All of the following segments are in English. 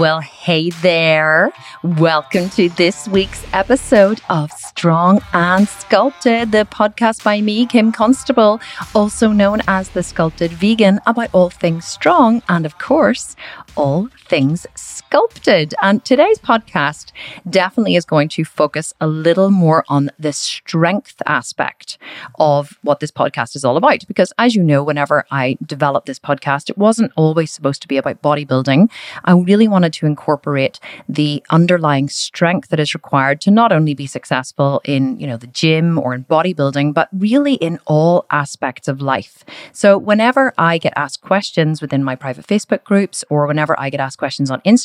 Well, hey there. Welcome to this week's episode of Strong and Sculpted, the podcast by me, Kim Constable, also known as the Sculpted Vegan, about all things strong and, of course, all things sculpted. And today's podcast definitely is going to focus a little more on the strength aspect of what this podcast is all about. Because as you know, whenever I developed this podcast, it wasn't always supposed to be about bodybuilding. I really wanted to incorporate the underlying strength that is required to not only be successful in, you know, the gym or in bodybuilding, but really in all aspects of life. So whenever I get asked questions within my private Facebook groups or whenever I get asked questions on Instagram,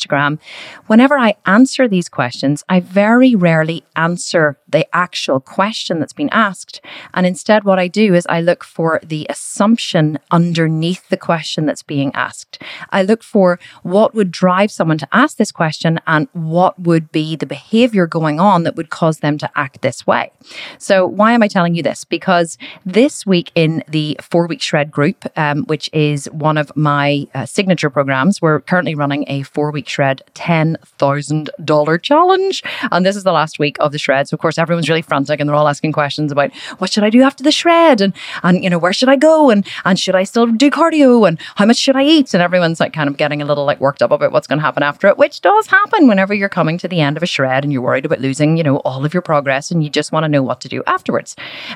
whenever I answer these questions, I very rarely answer the actual question that's been asked. And instead, what I do is I look for the assumption underneath the question that's being asked. I look for what would drive someone to ask this question and what would be the behavior going on that would cause them to act this way. So, why am I telling you this? Because this week in the four week shred group, um, which is one of my uh, signature programs, we're currently running a four week shred $10,000 challenge. And this is the last week of the shred. So, of course, everyone's really frantic and they're all asking questions about what should I do after the shred? And, and you know, where should I go? And, and should I still do cardio? And how much should I eat? And everyone's like kind of getting a little like worked up about what's going to happen after it, which does happen whenever you're coming to the end of a shred and you're worried about losing, you know, all of your progress and you just want to know what to do afterwards.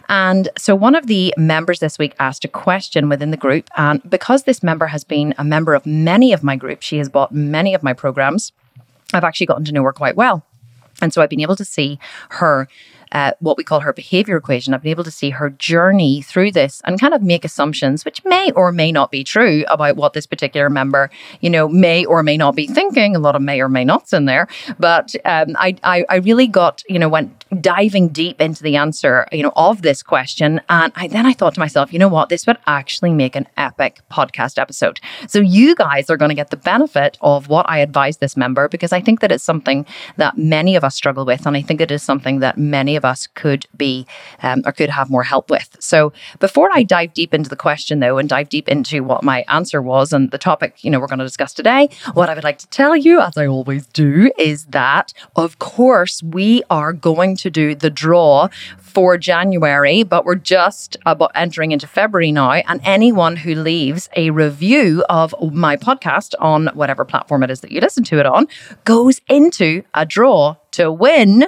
And so one of the members this week asked a question within the group. And because this member has been a member of many of my groups, she has bought many of my programs. I've actually gotten to know her quite well. And so I've been able to see her uh, what we call her behavior equation. I've been able to see her journey through this and kind of make assumptions, which may or may not be true about what this particular member, you know, may or may not be thinking. A lot of may or may nots in there. But um, I, I, I really got, you know, went diving deep into the answer, you know, of this question. And I, then I thought to myself, you know what, this would actually make an epic podcast episode. So you guys are going to get the benefit of what I advise this member because I think that it's something that many of us struggle with. And I think it is something that many of of us could be um, or could have more help with. So before I dive deep into the question though and dive deep into what my answer was and the topic, you know, we're going to discuss today, what I would like to tell you, as I always do, is that of course we are going to do the draw for January, but we're just about entering into February now. And anyone who leaves a review of my podcast on whatever platform it is that you listen to it on goes into a draw to win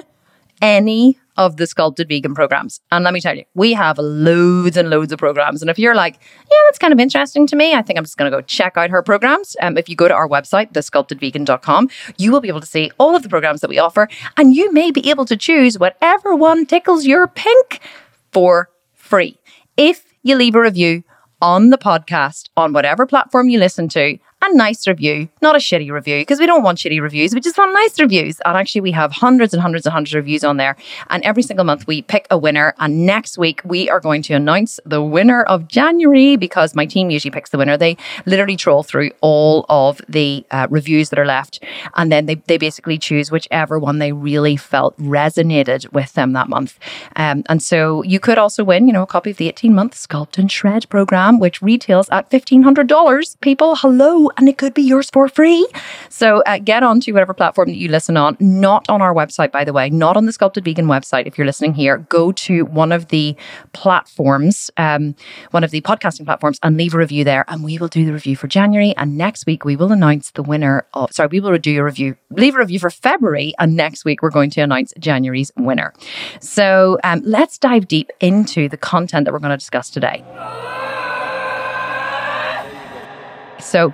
any of the sculpted vegan programs. And let me tell you, we have loads and loads of programs. And if you're like, yeah, that's kind of interesting to me, I think I'm just going to go check out her programs. Um, if you go to our website, thesculptedvegan.com, you will be able to see all of the programs that we offer. And you may be able to choose whatever one tickles your pink for free. If you leave a review on the podcast on whatever platform you listen to, a nice review, not a shitty review, because we don't want shitty reviews. We just want nice reviews. And actually, we have hundreds and hundreds and hundreds of reviews on there. And every single month, we pick a winner. And next week, we are going to announce the winner of January because my team usually picks the winner. They literally troll through all of the uh, reviews that are left. And then they, they basically choose whichever one they really felt resonated with them that month. Um, and so you could also win, you know, a copy of the 18 month Sculpt and Shred program, which retails at $1,500. People, hello and it could be yours for free. So uh, get onto whatever platform that you listen on, not on our website, by the way, not on the Sculpted Vegan website. If you're listening here, go to one of the platforms, um, one of the podcasting platforms, and leave a review there. And we will do the review for January. And next week, we will announce the winner of, sorry, we will do a review, leave a review for February. And next week, we're going to announce January's winner. So um, let's dive deep into the content that we're going to discuss today. So,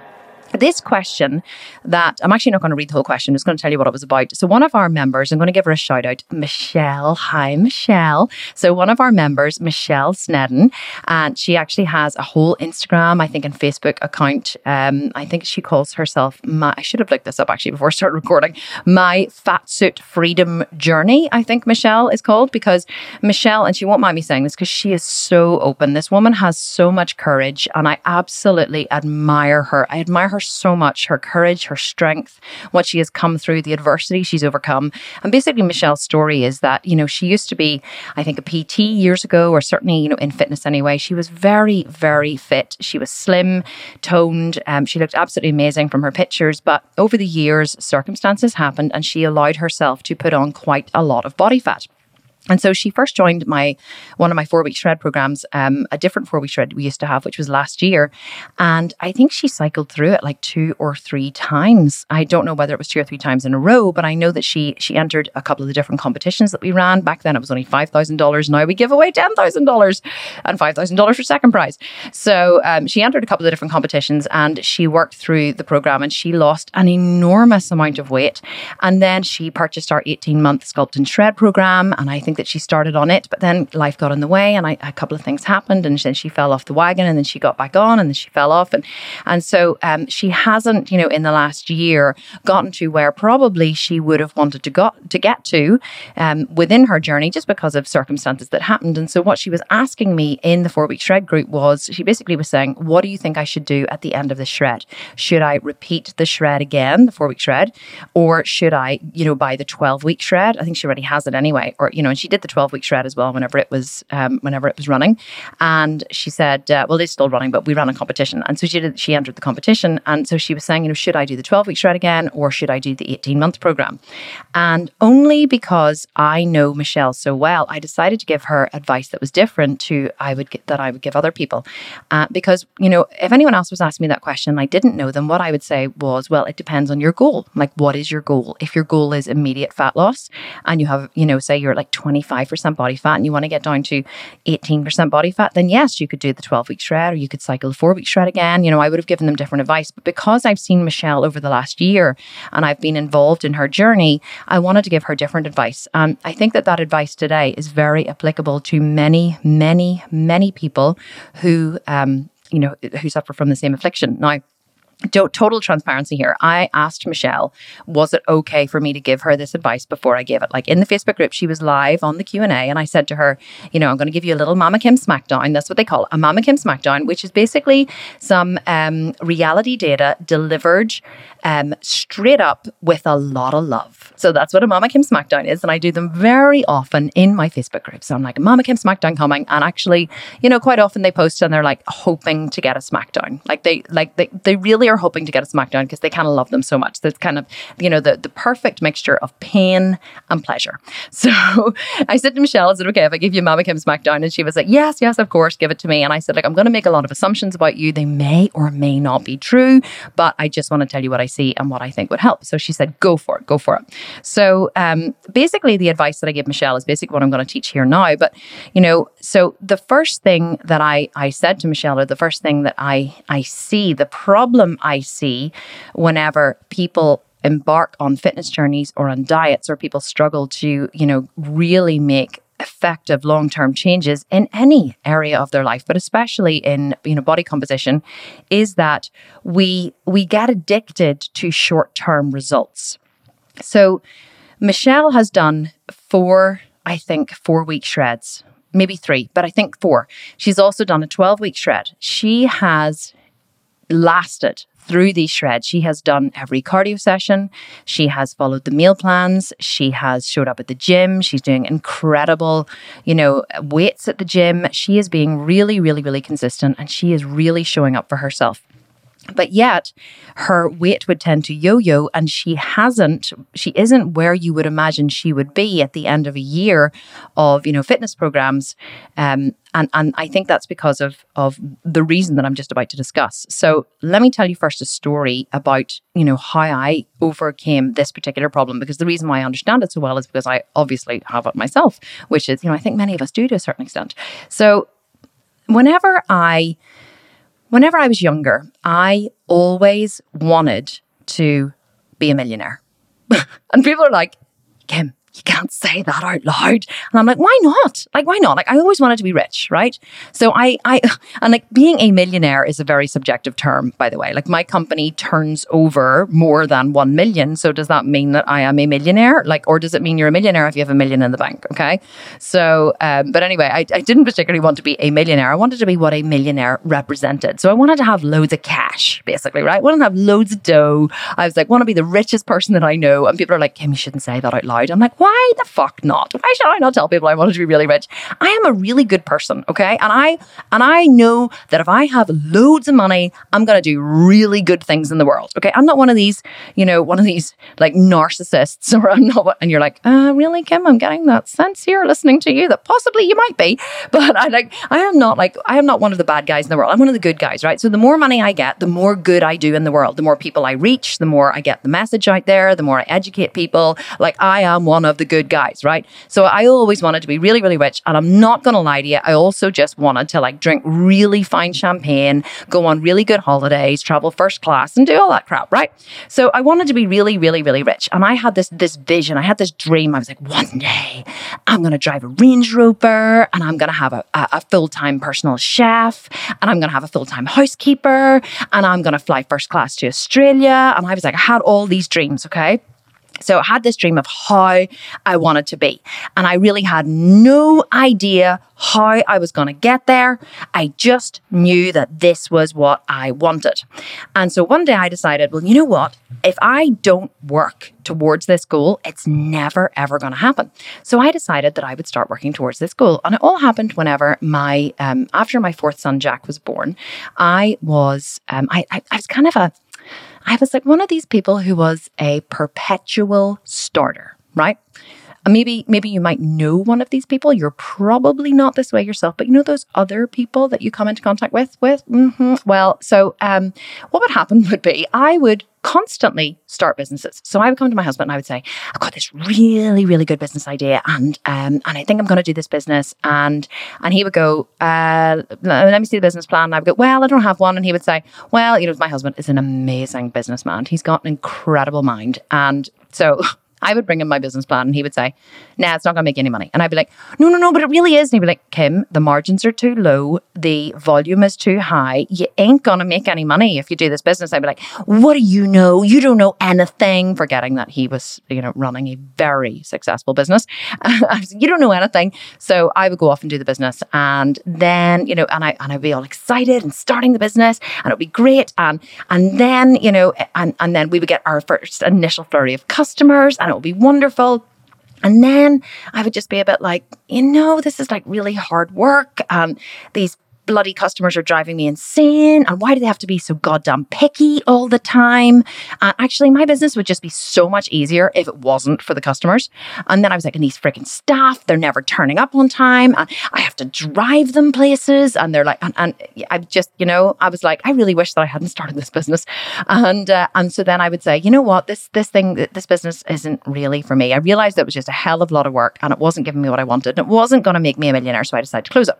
this question that I'm actually not going to read the whole question, I'm just going to tell you what it was about. So, one of our members, I'm going to give her a shout out, Michelle. Hi, Michelle. So, one of our members, Michelle Snedden, and she actually has a whole Instagram, I think, and Facebook account. Um, I think she calls herself my, I should have looked this up actually before I started recording, My Fat Suit Freedom Journey, I think Michelle is called, because Michelle, and she won't mind me saying this because she is so open. This woman has so much courage, and I absolutely admire her. I admire her so much her courage, her strength, what she has come through, the adversity she's overcome. And basically, Michelle's story is that, you know, she used to be, I think, a PT years ago, or certainly, you know, in fitness anyway. She was very, very fit. She was slim, toned. Um, she looked absolutely amazing from her pictures. But over the years, circumstances happened and she allowed herself to put on quite a lot of body fat. And so she first joined my one of my four week shred programs, um, a different four week shred we used to have, which was last year. And I think she cycled through it like two or three times. I don't know whether it was two or three times in a row, but I know that she she entered a couple of the different competitions that we ran. Back then it was only five thousand dollars. Now we give away ten thousand dollars and five thousand dollars for second prize. So um, she entered a couple of different competitions and she worked through the program and she lost an enormous amount of weight. And then she purchased our eighteen month sculpt and shred program, and I think think that she started on it, but then life got in the way and I, a couple of things happened and then she fell off the wagon and then she got back on and then she fell off. And, and so um, she hasn't, you know, in the last year gotten to where probably she would have wanted to, got, to get to um, within her journey just because of circumstances that happened. And so what she was asking me in the four week shred group was she basically was saying, what do you think I should do at the end of the shred? Should I repeat the shred again, the four week shred, or should I, you know, buy the 12 week shred? I think she already has it anyway. Or, you know, she did the 12 week shred as well whenever it was um, whenever it was running. And she said, uh, well, it's still running, but we ran a competition. And so she did, she entered the competition. And so she was saying, you know, should I do the 12 week shred again or should I do the 18 month program? And only because I know Michelle so well, I decided to give her advice that was different to I would get, that I would give other people. Uh, because, you know, if anyone else was asking me that question, I didn't know them, what I would say was, well, it depends on your goal. Like, what is your goal? If your goal is immediate fat loss and you have, you know, say you're like 25 5% body fat and you want to get down to 18% body fat, then yes, you could do the 12 week shred or you could cycle the four week shred again. You know, I would have given them different advice. But because I've seen Michelle over the last year and I've been involved in her journey, I wanted to give her different advice. And I think that that advice today is very applicable to many, many, many people who, um, you know, who suffer from the same affliction. Now, total transparency here. I asked Michelle, was it okay for me to give her this advice before I gave it? Like in the Facebook group, she was live on the Q and A, and I said to her, you know, I'm going to give you a little Mama Kim Smackdown. That's what they call it, a Mama Kim Smackdown, which is basically some um, reality data delivered um, straight up with a lot of love. So that's what a Mama Kim Smackdown is, and I do them very often in my Facebook group. So I'm like, Mama Kim Smackdown coming, and actually, you know, quite often they post and they're like hoping to get a Smackdown, like they like they they really are hoping to get a smackdown because they kind of love them so much. That's kind of, you know, the, the perfect mixture of pain and pleasure. So I said to Michelle, is it okay if I give you Mama Kim Smackdown? And she was like, yes, yes, of course, give it to me. And I said, like, I'm going to make a lot of assumptions about you. They may or may not be true, but I just want to tell you what I see and what I think would help. So she said, go for it, go for it. So um, basically, the advice that I give Michelle is basically what I'm going to teach here now. But, you know, so the first thing that I, I said to Michelle, or the first thing that I, I see, the problem I see whenever people embark on fitness journeys or on diets or people struggle to, you know, really make effective long-term changes in any area of their life but especially in you know body composition is that we we get addicted to short-term results. So michelle has done four i think four week shreds maybe three but i think four. She's also done a 12 week shred. She has lasted through these shreds. She has done every cardio session. She has followed the meal plans. She has showed up at the gym. She's doing incredible, you know, weights at the gym. She is being really, really, really consistent and she is really showing up for herself. But yet, her weight would tend to yo yo, and she hasn't, she isn't where you would imagine she would be at the end of a year of, you know, fitness programs. Um, and, and I think that's because of, of the reason that I'm just about to discuss. So let me tell you first a story about, you know, how I overcame this particular problem. Because the reason why I understand it so well is because I obviously have it myself, which is, you know, I think many of us do to a certain extent. So whenever I, Whenever I was younger, I always wanted to be a millionaire. and people are like, Kim, you can't say that out loud. And I'm like, why not? Like, why not? Like, I always wanted to be rich, right? So I, I, and like being a millionaire is a very subjective term, by the way. Like, my company turns over more than 1 million. So does that mean that I am a millionaire? Like, or does it mean you're a millionaire if you have a million in the bank? Okay. So, um, but anyway, I, I didn't particularly want to be a millionaire. I wanted to be what a millionaire represented. So I wanted to have loads of cash, basically, right? I wanted to have loads of dough. I was like, want to be the richest person that I know. And people are like, Kim, you shouldn't say that out loud. I'm like, why the fuck not? Why should I not tell people I wanted to be really rich? I am a really good person, okay? And I and I know that if I have loads of money, I'm gonna do really good things in the world. Okay. I'm not one of these, you know, one of these like narcissists, or I'm not and you're like, uh, really, Kim, I'm getting that sense here listening to you that possibly you might be. But I like I am not like I am not one of the bad guys in the world. I'm one of the good guys, right? So the more money I get, the more good I do in the world. The more people I reach, the more I get the message out there, the more I educate people. Like I am one of the good guys, right? So I always wanted to be really, really rich. And I'm not going to lie to you. I also just wanted to like drink really fine champagne, go on really good holidays, travel first class and do all that crap, right? So I wanted to be really, really, really rich. And I had this, this vision. I had this dream. I was like, one day I'm going to drive a Range Rover and I'm going to have a, a, a full time personal chef and I'm going to have a full time housekeeper and I'm going to fly first class to Australia. And I was like, I had all these dreams, okay? So I had this dream of how I wanted to be. And I really had no idea how I was going to get there. I just knew that this was what I wanted. And so one day I decided, well, you know what? If I don't work towards this goal, it's never, ever going to happen. So I decided that I would start working towards this goal. And it all happened whenever my, um, after my fourth son, Jack, was born. I was, um, I, I, I was kind of a, I was like one of these people who was a perpetual starter, right? Maybe maybe you might know one of these people. You're probably not this way yourself, but you know those other people that you come into contact with. With mm-hmm. well, so um, what would happen would be I would constantly start businesses. So I would come to my husband and I would say, I've got this really, really good business idea and um, and I think I'm going to do this business. And and he would go, uh, let me see the business plan. And I would go, well, I don't have one. And he would say, well, you know, my husband is an amazing businessman. He's got an incredible mind. And so I would bring him my business plan and he would say, nah, it's not going to make any money. And I'd be like, no, no, no, but it really is. And he'd be like, Kim, the margins are too low. The volume is too high. You ain't going to make any money if you do this business. I'd be like, what do you know? You don't know anything. Forgetting that he was, you know, running a very successful business. you don't know anything. So I would go off and do the business. And then, you know, and I, and I'd be all excited and starting the business and it would be great. And, and then, you know, and, and then we would get our first initial flurry of customers and it would be wonderful. And then I would just be a bit like, you know, this is like really hard work. Um, these bloody customers are driving me insane. And why do they have to be so goddamn picky all the time? And actually, my business would just be so much easier if it wasn't for the customers. And then I was like, and these freaking staff, they're never turning up on time. And I have to drive them places. And they're like, and, and I just, you know, I was like, I really wish that I hadn't started this business. And, uh, and so then I would say, you know what, this, this thing, this business isn't really for me. I realized it was just a hell of a lot of work and it wasn't giving me what I wanted. And it wasn't going to make me a millionaire. So I decided to close it.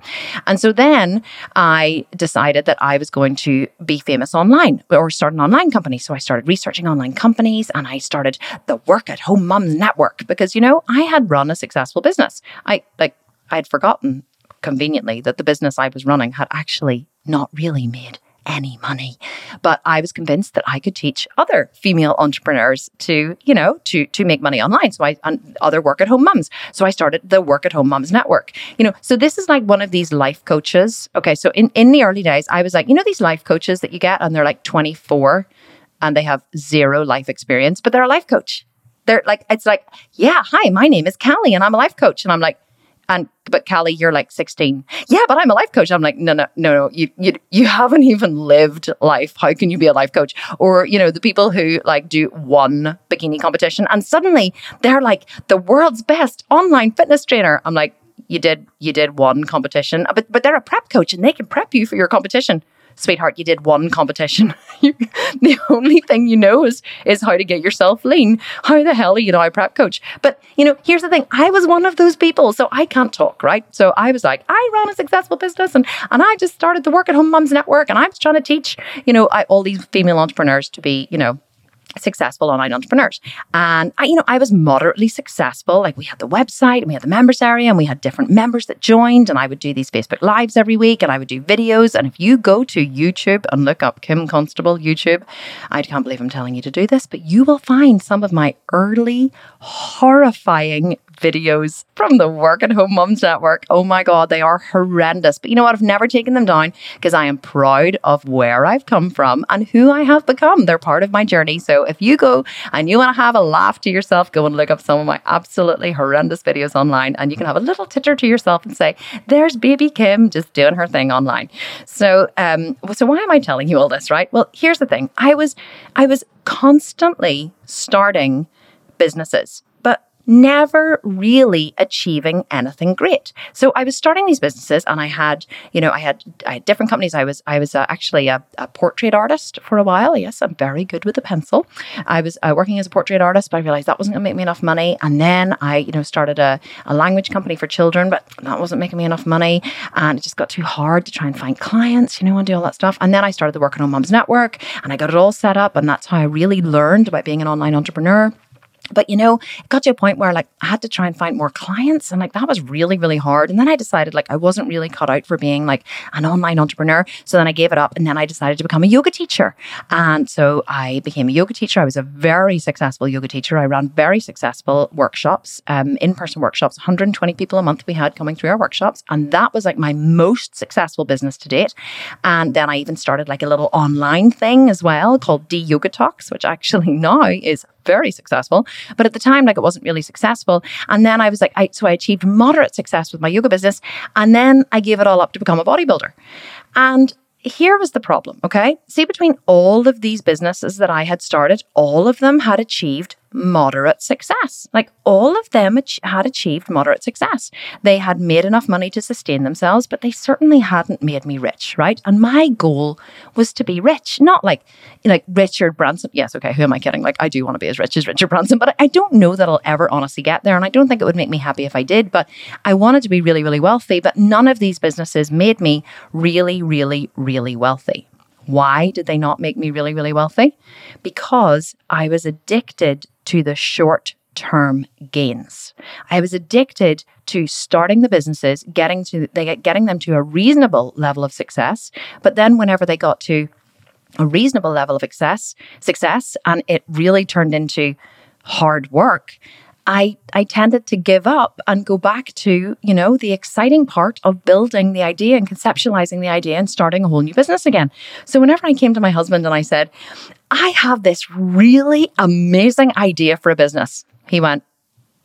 And so then I decided that I was going to be famous online or start an online company. So I started researching online companies and I started the Work at Home Mums Network because, you know, I had run a successful business. I like, I had forgotten conveniently that the business I was running had actually not really made any money. But I was convinced that I could teach other female entrepreneurs to, you know, to to make money online. So I other work at home mums. So I started the Work at Home Mums Network. You know, so this is like one of these life coaches. Okay, so in in the early days, I was like, you know, these life coaches that you get, and they're like twenty four, and they have zero life experience, but they're a life coach. They're like, it's like, yeah, hi, my name is Callie, and I'm a life coach, and I'm like and but Callie, you're like 16. Yeah, but I'm a life coach. I'm like, no, no, no, no. You you you haven't even lived life. How can you be a life coach? Or, you know, the people who like do one bikini competition and suddenly they're like the world's best online fitness trainer. I'm like, you did you did one competition, but but they're a prep coach and they can prep you for your competition sweetheart, you did one competition. the only thing you know is is how to get yourself lean. How the hell are you now a prep coach? But you know, here's the thing: I was one of those people, so I can't talk, right? So I was like, I run a successful business, and and I just started the Work at Home Mums Network, and I was trying to teach, you know, I, all these female entrepreneurs to be, you know, successful online entrepreneurs. And I, you know, I was moderately successful. Like we had the website and we had the members area and we had different members that joined and I would do these Facebook lives every week and I would do videos. And if you go to YouTube and look up Kim Constable YouTube, I can't believe I'm telling you to do this, but you will find some of my early horrifying videos from the Work at Home Mums Network. Oh my God, they are horrendous. But you know what? I've never taken them down because I am proud of where I've come from and who I have become. They're part of my journey. So if you go and you want to have a laugh to yourself, go and look up some of my absolutely horrendous videos online and you can have a little titter to yourself and say, there's baby Kim just doing her thing online. So, um, so why am I telling you all this, right? Well, here's the thing. I was, I was constantly starting businesses never really achieving anything great. So I was starting these businesses and I had, you know, I had, I had different companies. I was, I was uh, actually a, a, portrait artist for a while. Yes, I'm very good with a pencil. I was uh, working as a portrait artist, but I realized that wasn't going to make me enough money. And then I, you know, started a, a language company for children, but that wasn't making me enough money. And it just got too hard to try and find clients, you know, and do all that stuff. And then I started the Work at Home Mums Network and I got it all set up. And that's how I really learned about being an online entrepreneur. But you know, it got to a point where like I had to try and find more clients and like that was really, really hard. And then I decided like I wasn't really cut out for being like an online entrepreneur. So then I gave it up and then I decided to become a yoga teacher. And so I became a yoga teacher. I was a very successful yoga teacher. I ran very successful workshops, um, in-person workshops, 120 people a month we had coming through our workshops. And that was like my most successful business to date. And then I even started like a little online thing as well called D Yoga Talks, which actually now is very successful. But at the time, like it wasn't really successful. And then I was like, I, so I achieved moderate success with my yoga business. And then I gave it all up to become a bodybuilder. And here was the problem, okay? See, between all of these businesses that I had started, all of them had achieved moderate success. Like all of them had achieved moderate success. They had made enough money to sustain themselves, but they certainly hadn't made me rich, right? And my goal was to be rich, not like like Richard Branson. Yes, okay, who am I kidding? Like I do want to be as rich as Richard Branson, but I don't know that I'll ever honestly get there and I don't think it would make me happy if I did, but I wanted to be really really wealthy, but none of these businesses made me really really really wealthy. Why did they not make me really, really wealthy? Because I was addicted to the short term gains. I was addicted to starting the businesses, getting to they getting them to a reasonable level of success, but then whenever they got to a reasonable level of success, success and it really turned into hard work, I I tended to give up and go back to, you know, the exciting part of building the idea and conceptualizing the idea and starting a whole new business again. So whenever I came to my husband and I said, "I have this really amazing idea for a business." He went,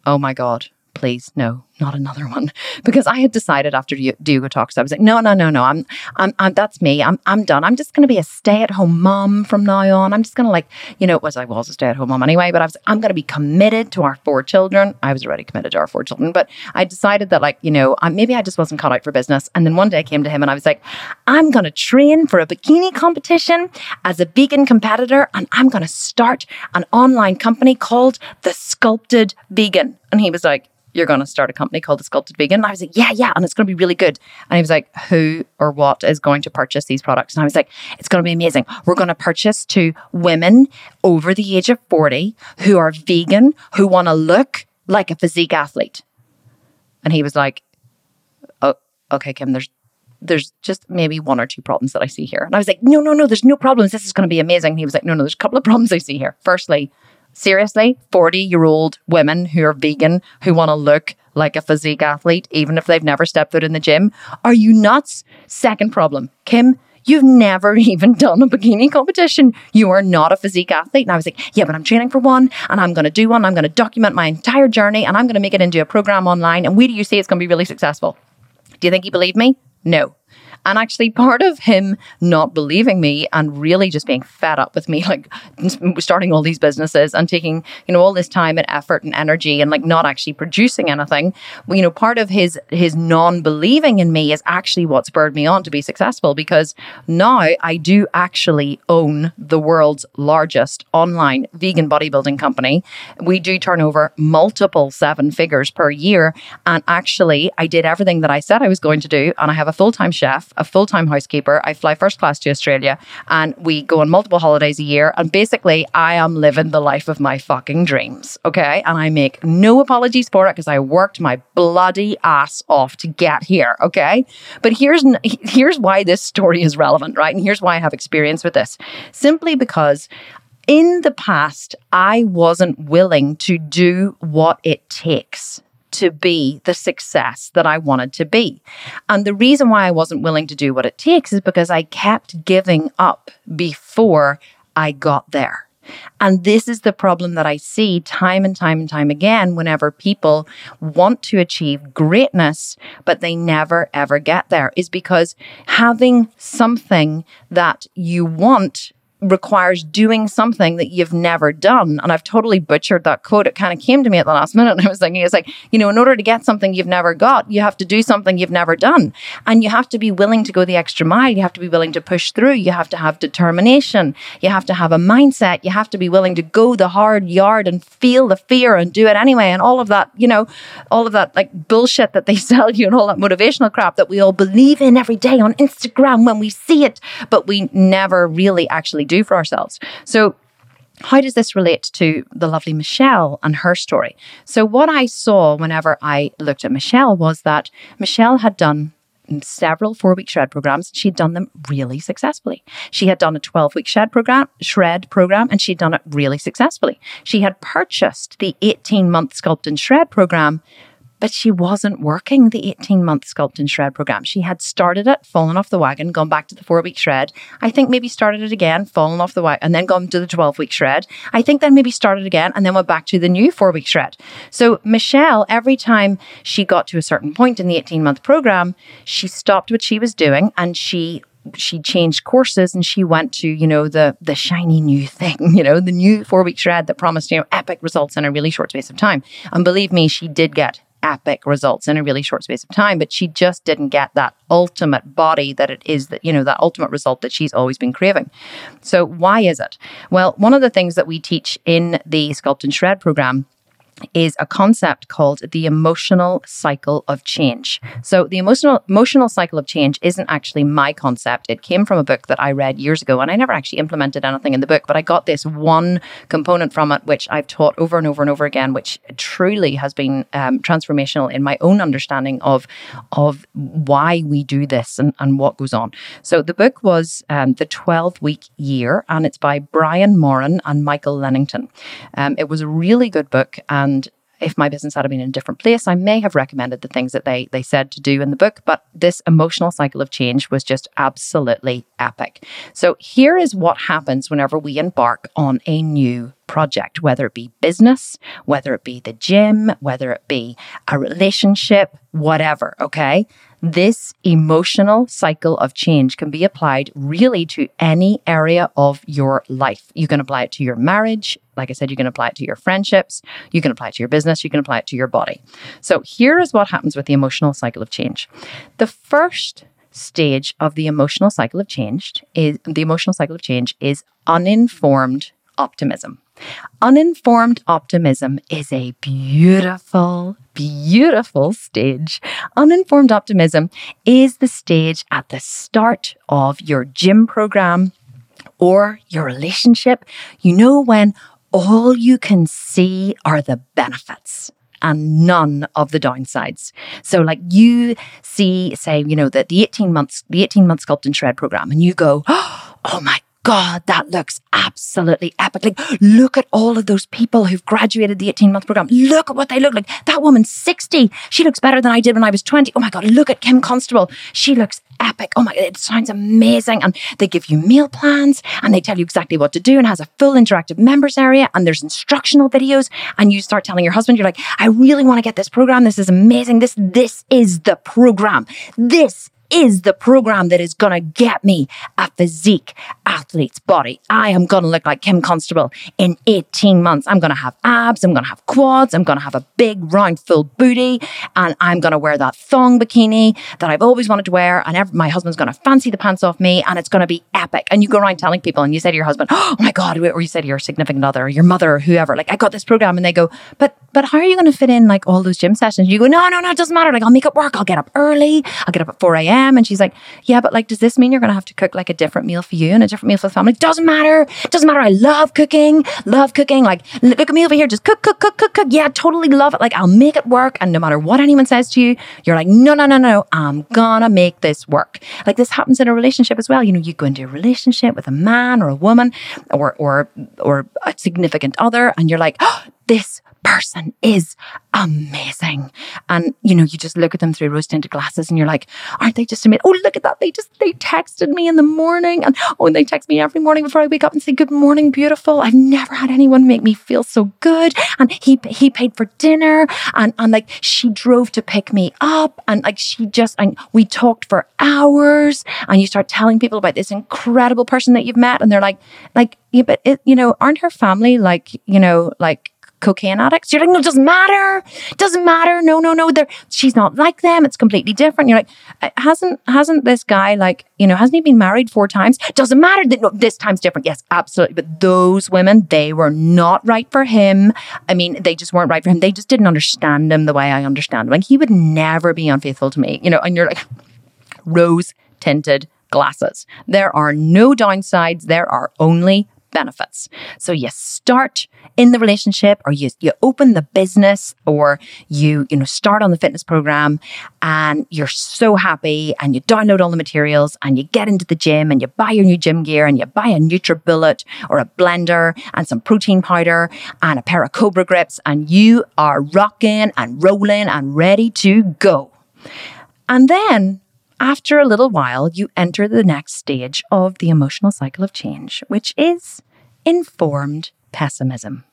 "Oh my god, please no." Not another one because I had decided after Yoga Talks, I was like, no, no, no, no, I'm, I'm, I'm that's me. I'm, I'm done. I'm just going to be a stay at home mom from now on. I'm just going to like, you know, it was, I was a stay at home mom anyway, but I was, I'm going to be committed to our four children. I was already committed to our four children, but I decided that like, you know, I, maybe I just wasn't cut out for business. And then one day I came to him and I was like, I'm going to train for a bikini competition as a vegan competitor and I'm going to start an online company called The Sculpted Vegan. And he was like, you're going to start a company called the Sculpted Vegan. And I was like, yeah, yeah. And it's going to be really good. And he was like, who or what is going to purchase these products? And I was like, it's going to be amazing. We're going to purchase to women over the age of 40 who are vegan, who want to look like a physique athlete. And he was like, oh, okay, Kim, there's there's just maybe one or two problems that I see here. And I was like, no, no, no, there's no problems. This is going to be amazing. And he was like, no, no, there's a couple of problems I see here. Firstly, seriously, 40 year old women who are vegan who want to look like a physique athlete, even if they've never stepped foot in the gym. Are you nuts? Second problem, Kim, you've never even done a bikini competition. You are not a physique athlete. And I was like, yeah, but I'm training for one and I'm going to do one. I'm going to document my entire journey and I'm going to make it into a program online. And where do you see it's going to be really successful? Do you think he believed me? No. And actually, part of him not believing me and really just being fed up with me, like starting all these businesses and taking, you know, all this time and effort and energy and like not actually producing anything, you know, part of his his non-believing in me is actually what spurred me on to be successful because now I do actually own the world's largest online vegan bodybuilding company. We do turn over multiple seven figures per year. And actually, I did everything that I said I was going to do. And I have a full time chef a full time housekeeper. I fly first class to Australia and we go on multiple holidays a year. And basically, I am living the life of my fucking dreams. Okay. And I make no apologies for it because I worked my bloody ass off to get here. Okay. But here's, here's why this story is relevant, right? And here's why I have experience with this simply because in the past, I wasn't willing to do what it takes to be the success that I wanted to be. And the reason why I wasn't willing to do what it takes is because I kept giving up before I got there. And this is the problem that I see time and time and time again whenever people want to achieve greatness, but they never ever get there, is because having something that you want requires doing something that you've never done. And I've totally butchered that quote. It kind of came to me at the last minute. And I was thinking, it's like, you know, in order to get something you've never got, you have to do something you've never done. And you have to be willing to go the extra mile. You have to be willing to push through. You have to have determination. You have to have a mindset. You have to be willing to go the hard yard and feel the fear and do it anyway. And all of that, you know, all of that like bullshit that they sell you and all that motivational crap that we all believe in every day on Instagram when we see it, but we never really actually do for ourselves. So, how does this relate to the lovely Michelle and her story? So, what I saw whenever I looked at Michelle was that Michelle had done several four week shred programs. She'd done them really successfully. She had done a 12 week shred program, shred program, and she'd done it really successfully. She had purchased the 18 month sculpt and shred program but she wasn't working the 18 month sculpt and shred program. She had started it, fallen off the wagon, gone back to the four week shred. I think maybe started it again, fallen off the wagon, and then gone to the 12 week shred. I think then maybe started again and then went back to the new four week shred. So Michelle, every time she got to a certain point in the 18 month program, she stopped what she was doing and she she changed courses and she went to you know the the shiny new thing you know the new four week shred that promised you know epic results in a really short space of time and believe me she did get epic results in a really short space of time but she just didn't get that ultimate body that it is that you know that ultimate result that she's always been craving. So why is it? Well one of the things that we teach in the sculpt and shred program is a concept called the emotional cycle of change. So the emotional emotional cycle of change isn't actually my concept. It came from a book that I read years ago and I never actually implemented anything in the book, but I got this one component from it which I've taught over and over and over again which truly has been um, transformational in my own understanding of of why we do this and, and what goes on. So the book was um, the 12 week year and it's by Brian Moran and Michael Lennington. Um, it was a really good book and and if my business had been in a different place, I may have recommended the things that they they said to do in the book, but this emotional cycle of change was just absolutely epic. So here is what happens whenever we embark on a new project, whether it be business, whether it be the gym, whether it be a relationship, whatever, okay? This emotional cycle of change can be applied really to any area of your life. You can apply it to your marriage. Like I said, you can apply it to your friendships. You can apply it to your business. You can apply it to your body. So here is what happens with the emotional cycle of change. The first stage of the emotional cycle of change is the emotional cycle of change is uninformed optimism. Uninformed optimism is a beautiful, beautiful stage. Uninformed optimism is the stage at the start of your gym program or your relationship. You know, when all you can see are the benefits and none of the downsides. So like you see, say, you know, that the 18 months, the 18 month sculpt and shred program, and you go, oh my God, that looks absolutely epic. Like, look at all of those people who've graduated the 18 month program. Look at what they look like. That woman's 60. She looks better than I did when I was 20. Oh my God, look at Kim Constable. She looks epic. Oh my God, it sounds amazing. And they give you meal plans and they tell you exactly what to do and has a full interactive members area and there's instructional videos. And you start telling your husband, you're like, I really want to get this program. This is amazing. This, this is the program. This is the program that is going to get me a physique athlete's body. I am going to look like Kim Constable in 18 months. I'm going to have abs. I'm going to have quads. I'm going to have a big round full booty and I'm going to wear that thong bikini that I've always wanted to wear. And every, my husband's going to fancy the pants off me and it's going to be epic. And you go around telling people and you say to your husband, Oh my God, or you say to your significant other or your mother or whoever, like, I got this program. And they go, but, but how are you going to fit in like all those gym sessions? You go, no, no, no, it doesn't matter. Like, I'll make it work. I'll get up early. I'll get up at 4 a.m. a.m. And she's like, yeah, but like, does this mean you're going to have to cook like a different meal for you and a different meal for the family? Doesn't matter. Doesn't matter. I love cooking, love cooking. Like, look at me over here. Just cook, cook, cook, cook, cook. Yeah, totally love it. Like, I'll make it work. And no matter what anyone says to you, you're like, no, no, no, no, I'm gonna make this work. Like, this happens in a relationship as well. You know, you go into a relationship with a man or a woman or, or, or a significant other, and you're like, oh, this person is amazing. And, you know, you just look at them through rose tinted glasses and you're like, aren't they just amazing? Oh, look at that. They just, they texted me in the morning. And oh, and they text me every morning before I wake up and say, good morning, beautiful. I've never had anyone make me feel so good. And he, he paid for dinner and, and like she drove to pick me up and like she just, and we talked for hours and you start telling people about this incredible person that you've met and they're like, like, yeah, but it, you know, aren't her family like, you know, like, cocaine addicts. You're like, no, it doesn't matter. It doesn't matter. No, no, no. They're, she's not like them. It's completely different. You're like, uh, hasn't hasn't this guy like you know hasn't he been married four times? Doesn't matter. No, this time's different. Yes, absolutely. But those women, they were not right for him. I mean, they just weren't right for him. They just didn't understand him the way I understand him. And he would never be unfaithful to me. You know, and you're like, rose tinted glasses. There are no downsides. There are only benefits. So you start in the relationship or you, you open the business or you, you know, start on the fitness program and you're so happy and you download all the materials and you get into the gym and you buy your new gym gear and you buy a NutriBullet or a blender and some protein powder and a pair of Cobra grips and you are rocking and rolling and ready to go. And then after a little while, you enter the next stage of the emotional cycle of change, which is informed pessimism.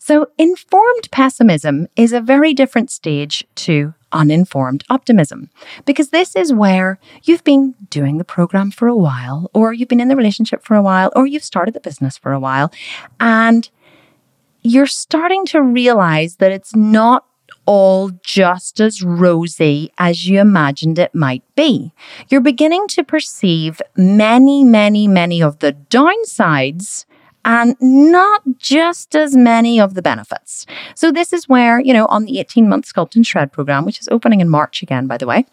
So, informed pessimism is a very different stage to uninformed optimism because this is where you've been doing the program for a while, or you've been in the relationship for a while, or you've started the business for a while, and you're starting to realize that it's not all just as rosy as you imagined it might be. You're beginning to perceive many, many, many of the downsides and not just as many of the benefits. So, this is where, you know, on the 18 month Sculpt and Shred program, which is opening in March again, by the way,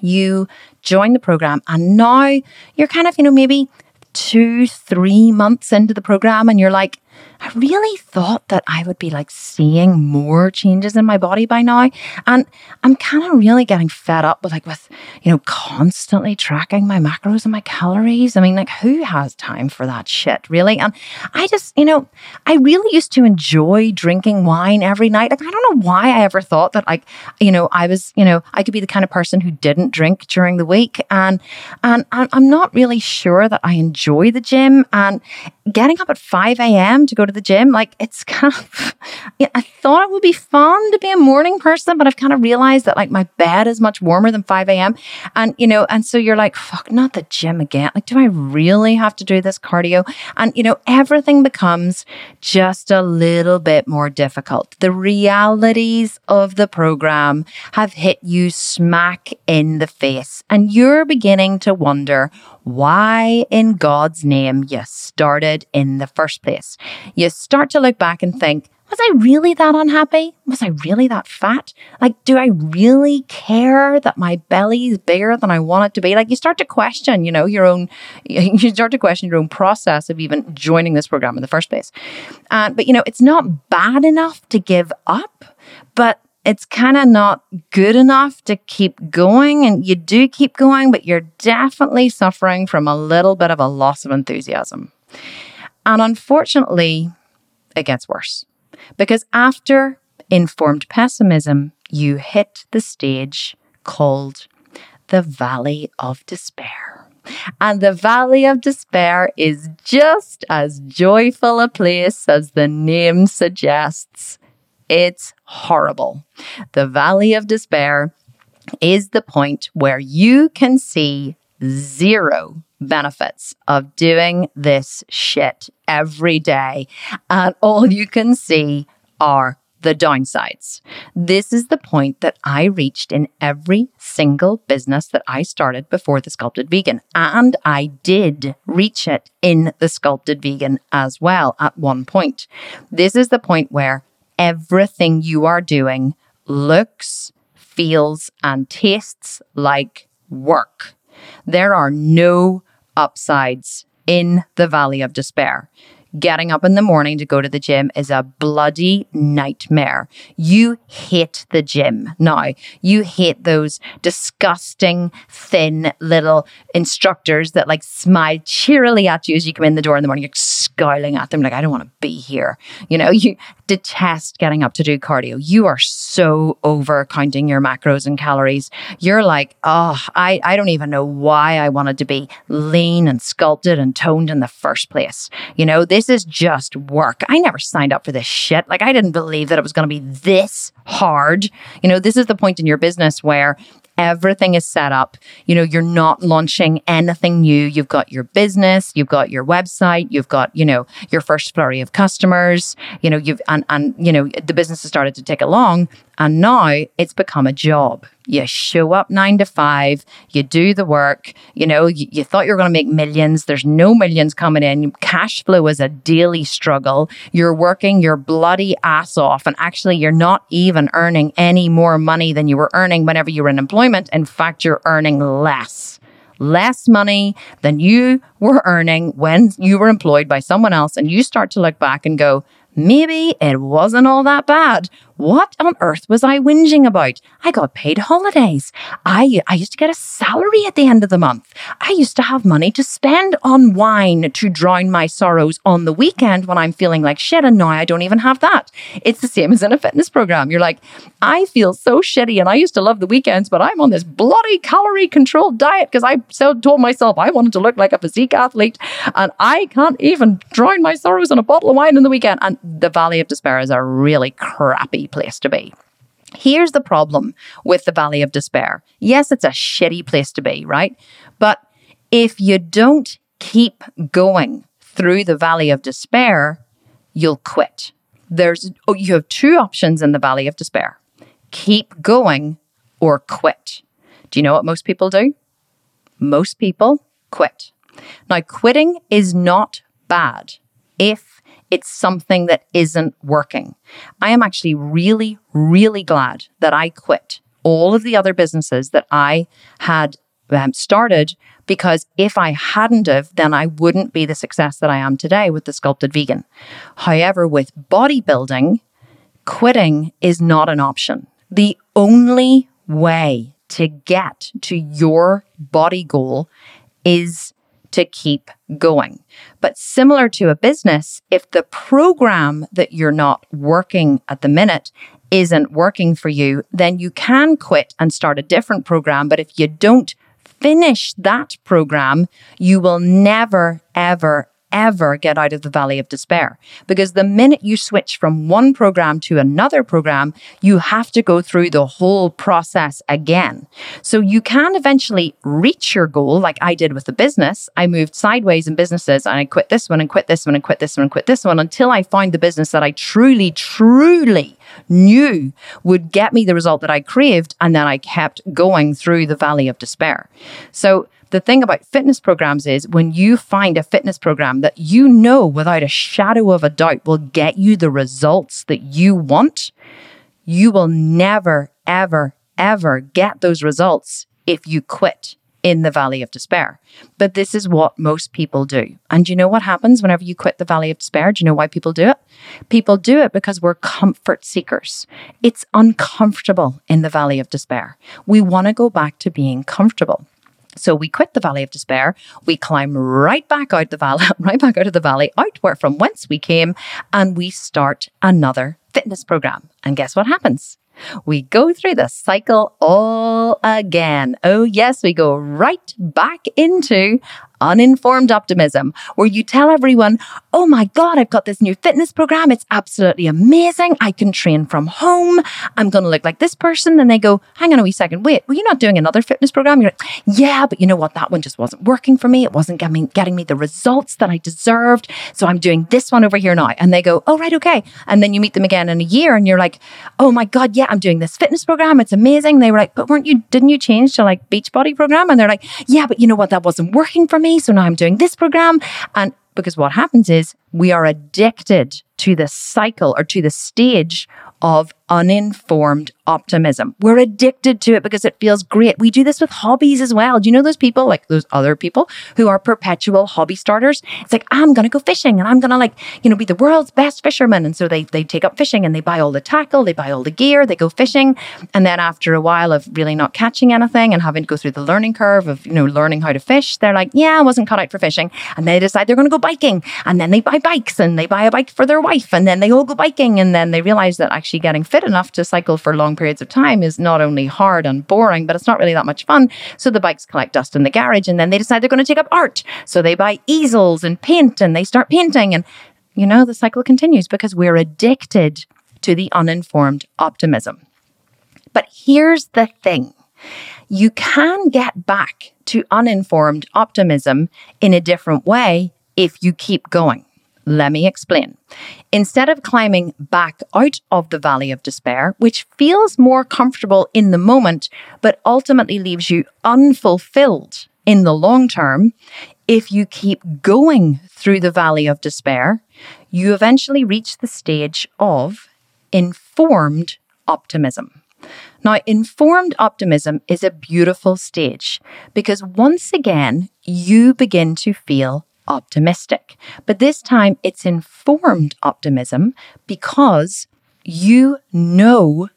you join the program and now you're kind of, you know, maybe two, three months into the program and you're like, I really thought that I would be like seeing more changes in my body by now. And I'm kind of really getting fed up with like with, you know, constantly tracking my macros and my calories. I mean, like who has time for that shit, really? And I just, you know, I really used to enjoy drinking wine every night. Like I don't know why I ever thought that like, you know, I was, you know, I could be the kind of person who didn't drink during the week. And and I'm not really sure that I enjoy the gym and getting up at 5 a.m. to go to the gym, like it's kind of, I thought it would be fun to be a morning person, but I've kind of realized that like my bed is much warmer than 5 a.m. And, you know, and so you're like, fuck, not the gym again. Like, do I really have to do this cardio? And, you know, everything becomes just a little bit more difficult. The realities of the program have hit you smack in the face, and you're beginning to wonder why in God's name you started in the first place. You start to look back and think, was I really that unhappy? Was I really that fat? Like, do I really care that my belly is bigger than I want it to be? Like, you start to question, you know, your own, you start to question your own process of even joining this program in the first place. Uh, but, you know, it's not bad enough to give up, but it's kind of not good enough to keep going. And you do keep going, but you're definitely suffering from a little bit of a loss of enthusiasm. And unfortunately, it gets worse because after informed pessimism, you hit the stage called the Valley of Despair. And the Valley of Despair is just as joyful a place as the name suggests. It's horrible. The Valley of Despair is the point where you can see zero benefits of doing this shit every day. And all you can see are the downsides. This is the point that I reached in every single business that I started before the Sculpted Vegan. And I did reach it in the Sculpted Vegan as well at one point. This is the point where everything you are doing looks, feels, and tastes like work. There are no upsides in the valley of despair getting up in the morning to go to the gym is a bloody nightmare. You hate the gym now. You hate those disgusting, thin little instructors that like smile cheerily at you as you come in the door in the morning. You're scowling at them like, I don't want to be here. You know, you detest getting up to do cardio. You are so over counting your macros and calories. You're like, oh, I, I don't even know why I wanted to be lean and sculpted and toned in the first place. You know, this is just work. I never signed up for this shit. Like, I didn't believe that it was going to be this hard. You know, this is the point in your business where Everything is set up. You know, you're not launching anything new. You've got your business, you've got your website, you've got, you know, your first flurry of customers, you know, you've, and, and, you know, the business has started to tick along. And now it's become a job. You show up nine to five, you do the work, you know, you, you thought you were going to make millions. There's no millions coming in. Cash flow is a daily struggle. You're working your bloody ass off. And actually, you're not even earning any more money than you were earning whenever you were in employment. In fact, you're earning less less money than you were earning when you were employed by someone else. And you start to look back and go, maybe it wasn't all that bad. What on earth was I whinging about? I got paid holidays. I, I used to get a salary at the end of the month. I used to have money to spend on wine to drown my sorrows on the weekend when I'm feeling like shit. And now I don't even have that. It's the same as in a fitness program. You're like, I feel so shitty and I used to love the weekends, but I'm on this bloody calorie controlled diet because I so told myself I wanted to look like a physique athlete and I can't even drown my sorrows on a bottle of wine in the weekend. And the Valley of Despair is a really crappy place to be. Here's the problem with the Valley of Despair. Yes, it's a shitty place to be, right? But if you don't keep going through the Valley of Despair, you'll quit. There's oh, you have two options in the Valley of Despair. Keep going or quit. Do you know what most people do? Most people quit. Now, quitting is not bad if it's something that isn't working. I am actually really, really glad that I quit all of the other businesses that I had um, started because if I hadn't have, then I wouldn't be the success that I am today with the sculpted vegan. However, with bodybuilding, quitting is not an option. The only way to get to your body goal is to keep going. But similar to a business, if the program that you're not working at the minute isn't working for you, then you can quit and start a different program. But if you don't finish that program, you will never, ever, ever get out of the valley of despair. Because the minute you switch from one program to another program, you have to go through the whole process again. So you can eventually reach your goal, like I did with the business. I moved sideways in businesses and I quit this one and quit this one and quit this one and quit this one until I found the business that I truly, truly knew would get me the result that I craved. And then I kept going through the valley of despair. So the thing about fitness programs is when you find a fitness program that you know without a shadow of a doubt will get you the results that you want, you will never, ever, ever get those results if you quit in the valley of despair. But this is what most people do. And you know what happens whenever you quit the valley of despair? Do you know why people do it? People do it because we're comfort seekers. It's uncomfortable in the valley of despair. We want to go back to being comfortable. So we quit the valley of despair. We climb right back out the valley, right back out of the valley, out where from whence we came, and we start another fitness program. And guess what happens? We go through the cycle all again. Oh, yes, we go right back into uninformed optimism, where you tell everyone, Oh my God, I've got this new fitness program. It's absolutely amazing. I can train from home. I'm going to look like this person. And they go, Hang on a wee second. Wait, were you not doing another fitness program? You're like, Yeah, but you know what? That one just wasn't working for me. It wasn't getting, getting me the results that I deserved. So I'm doing this one over here now. And they go, Oh, right, okay. And then you meet them again in a year and you're like, Oh my God, yeah, I'm doing this fitness program. It's amazing. They were like, But weren't you, didn't you change to like Beachbody program? And they're like, Yeah, but you know what? That wasn't working for me. So now I'm doing this program. And because what happens is we are addicted to the cycle or to the stage of uninformed optimism. We're addicted to it because it feels great. We do this with hobbies as well. Do you know those people, like those other people who are perpetual hobby starters? It's like, I'm going to go fishing and I'm going to like, you know, be the world's best fisherman. And so they, they take up fishing and they buy all the tackle, they buy all the gear, they go fishing. And then after a while of really not catching anything and having to go through the learning curve of, you know, learning how to fish, they're like, yeah, I wasn't cut out for fishing. And they decide they're going to go biking. And then they buy bikes and they buy a bike for their wife. And then they all go biking. And then they realize that actually getting fit enough to cycle for long periods of time is not only hard and boring, but it's not really that much fun. So the bikes collect dust in the garage and then they decide they're going to take up art. So they buy easels and paint and they start painting. And, you know, the cycle continues because we're addicted to the uninformed optimism. But here's the thing you can get back to uninformed optimism in a different way if you keep going. Let me explain. Instead of climbing back out of the valley of despair, which feels more comfortable in the moment, but ultimately leaves you unfulfilled in the long term, if you keep going through the valley of despair, you eventually reach the stage of informed optimism. Now, informed optimism is a beautiful stage because once again, you begin to feel optimistic. But this time it's informed optimism because you know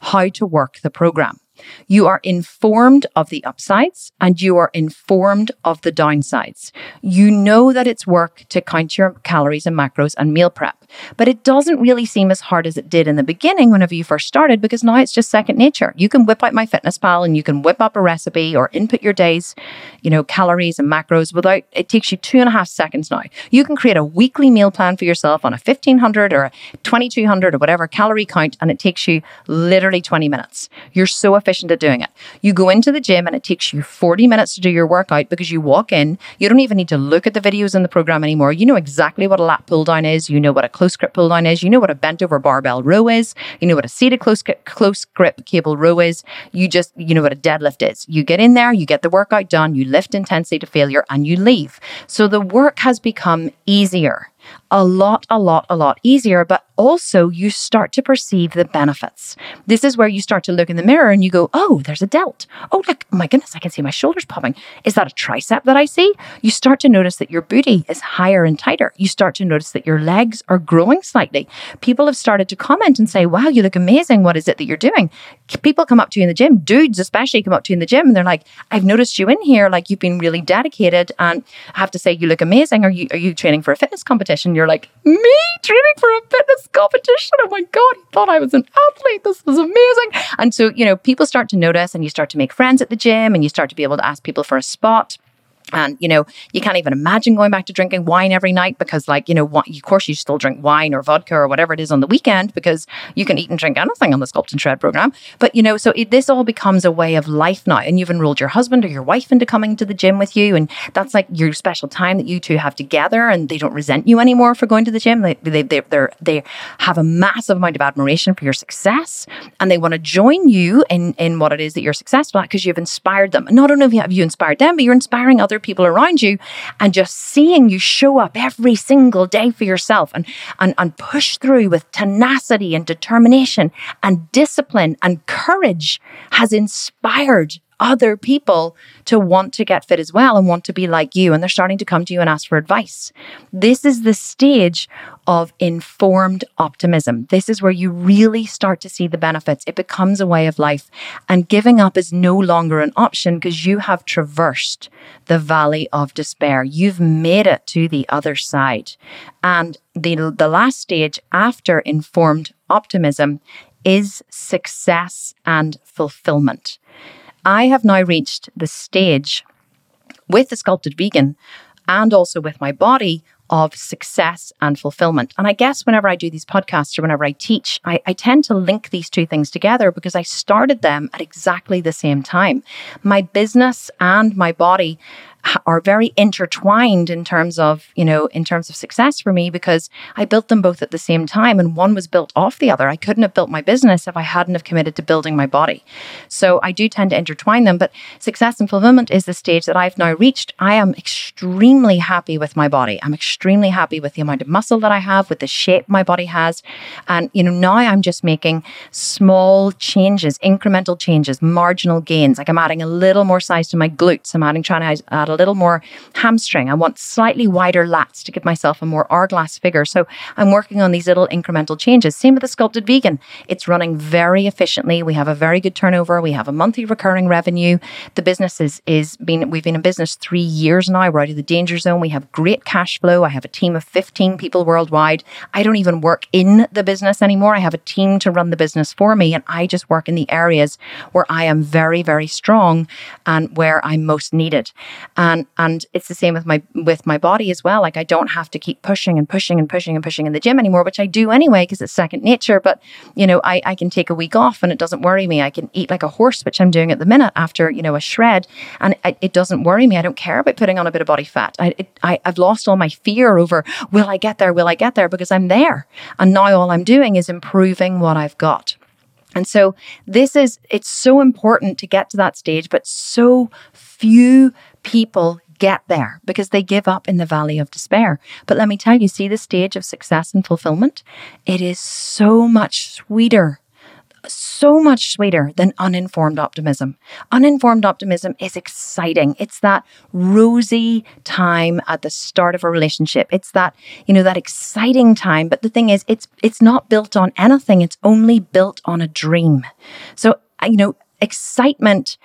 how to work the program. You are informed of the upsides and you are informed of the downsides. You know that it's work to count your calories and macros and meal prep. But it doesn't really seem as hard as it did in the beginning whenever you first started because now it's just second nature. You can whip out MyFitnessPal and you can whip up a recipe or input your day's, you know, calories and macros without it takes you two and a half seconds now. You can create a weekly meal plan for yourself on a 1500 or a 2200 or whatever calorie count and it takes you literally 20 minutes. You're so efficient at doing it. You go into the gym and it takes you 40 minutes to do your workout because you walk in. You don't even need to look at the videos in the program anymore. You know exactly what a lat pull down is. You know what a close grip pull down is. You know what a bent over barbell row is. You know what a seated close, close grip cable row is. You just, you know what a deadlift is. You get in there, you get the workout done, you lift intensity to failure, and you leave. So the work has become easier a lot, a lot, a lot easier, but also you start to perceive the benefits. This is where you start to look in the mirror and you go, oh, there's a delt. Oh, look, my goodness, I can see my shoulders popping. Is that a tricep that I see? You start to notice that your booty is higher and tighter. You start to notice that your legs are growing slightly. People have started to comment and say, wow, you look amazing. What is it that you're doing? People come up to you in the gym, dudes especially come up to you in the gym and they're like, I've noticed you in here, like you've been really dedicated. And I have to say, you look amazing. Are you, are you training for a fitness competition? You're like, me training for a fitness competition. Oh my God, he thought I was an athlete. This was amazing. And so, you know, people start to notice and you start to make friends at the gym and you start to be able to ask people for a spot. And, you know, you can't even imagine going back to drinking wine every night because, like, you know, of course, you still drink wine or vodka or whatever it is on the weekend because you can eat and drink anything on the Sculpt and Shred program. But, you know, so it, this all becomes a way of life now. And you've enrolled your husband or your wife into coming to the gym with you. And that's like your special time that you two have together. And they don't resent you anymore for going to the gym. They, they, they, they have a massive amount of admiration for your success and they want to join you in, in what it is that you're successful at because you've inspired them. And not only have you inspired them, but you're inspiring other people around you and just seeing you show up every single day for yourself and, and, and push through with tenacity and determination and discipline and courage has inspired other people to want to get fit as well and want to be like you. And they're starting to come to you and ask for advice. This is the stage of informed optimism. This is where you really start to see the benefits. It becomes a way of life. And giving up is no longer an option because you have traversed the valley of despair. You've made it to the other side. And the, the last stage after informed optimism is success and fulfillment. I have now reached the stage with the sculpted vegan and also with my body of success and fulfillment. And I guess whenever I do these podcasts or whenever I teach, I, I, tend to link these two things together because I started them at exactly the same time. My business and my body are very intertwined in terms of, you know, in terms of success for me because I built them both at the same time and one was built off the other. I couldn't have built my business if I hadn't have committed to building my body. So I do tend to intertwine them, but success and fulfillment is the stage that I've now reached. I am extremely happy with my body. I'm extremely happy with the amount of muscle that I have, with the shape my body has. And, you know, now I'm just making small changes, incremental changes, marginal gains. Like I'm adding a little more size to my glutes. I'm adding, trying to add a little more hamstring. I want slightly wider lats to give myself a more hourglass figure. So I'm working on these little incremental changes. Same with the sculpted vegan. It's running very efficiently. We have a very good turnover. We have a monthly recurring revenue. The business is, is been, we've been in business three years now. We're out of the danger zone. We have great cash flow. I have a team of 15 people worldwide. I don't even work in the business anymore. I have a team to run the business for me and I just work in the areas where I am very, very strong and where I'm most needed. And and it's the same with my with my body as well. Like I don't have to keep pushing and pushing and pushing and pushing in the gym anymore, which I do anyway because it's second nature. But you know, I, I can take a week off and it doesn't worry me. I can eat like a horse, which I'm doing at the minute after, you know, a shred and it, it doesn't worry me. I don't care about putting on a bit of body fat. I, it, I I've lost all my fear over will I get there? Will I get there? Because I'm there. And now all I'm doing is improving what I've got. And so this is, it's so important to get to that stage, but so few people get there because they give up in the valley of despair. But let me tell you, see the stage of success and fulfillment? It is so much sweeter so much sweeter than uninformed optimism. Uninformed optimism is exciting. It's that rosy time at the start of a relationship. It's that, you know, that exciting time. But the thing is, it's, it's not built on anything. It's only built on a dream. So, you know, excitement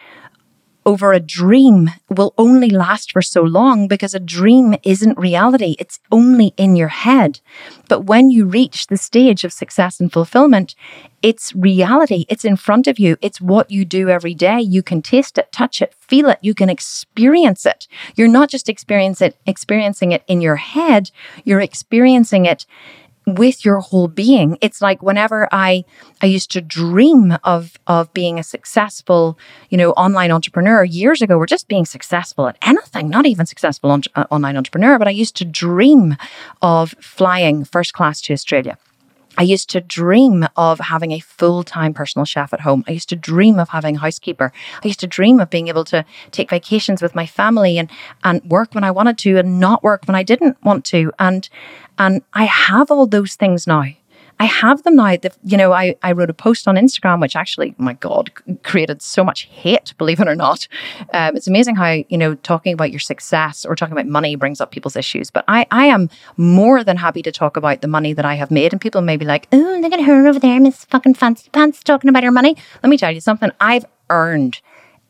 over a dream will only last for so long because a dream isn't reality. It's only in your head. But when you reach the stage of success and fulfillment, it's reality. It's in front of you. It's what you do every day. You can taste it, touch it, feel it. You can experience it. You're not just experience it, experiencing it in your head. You're experiencing it with your whole being. It's like whenever I I used to dream of of being a successful, you know, online entrepreneur years ago, or just being successful at anything, not even successful on, uh, online entrepreneur, but I used to dream of flying first class to Australia. I used to dream of having a full time personal chef at home. I used to dream of having a housekeeper. I used to dream of being able to take vacations with my family and, and work when I wanted to and not work when I didn't want to. And, and I have all those things now. I have them now. You know, I, I wrote a post on Instagram, which actually, my God, created so much hate, believe it or not. Um, it's amazing how, you know, talking about your success or talking about money brings up people's issues. But I, I am more than happy to talk about the money that I have made. And people may be like, oh, look at her over there, Miss fucking Fancy Pants, talking about her money. Let me tell you something. I've earned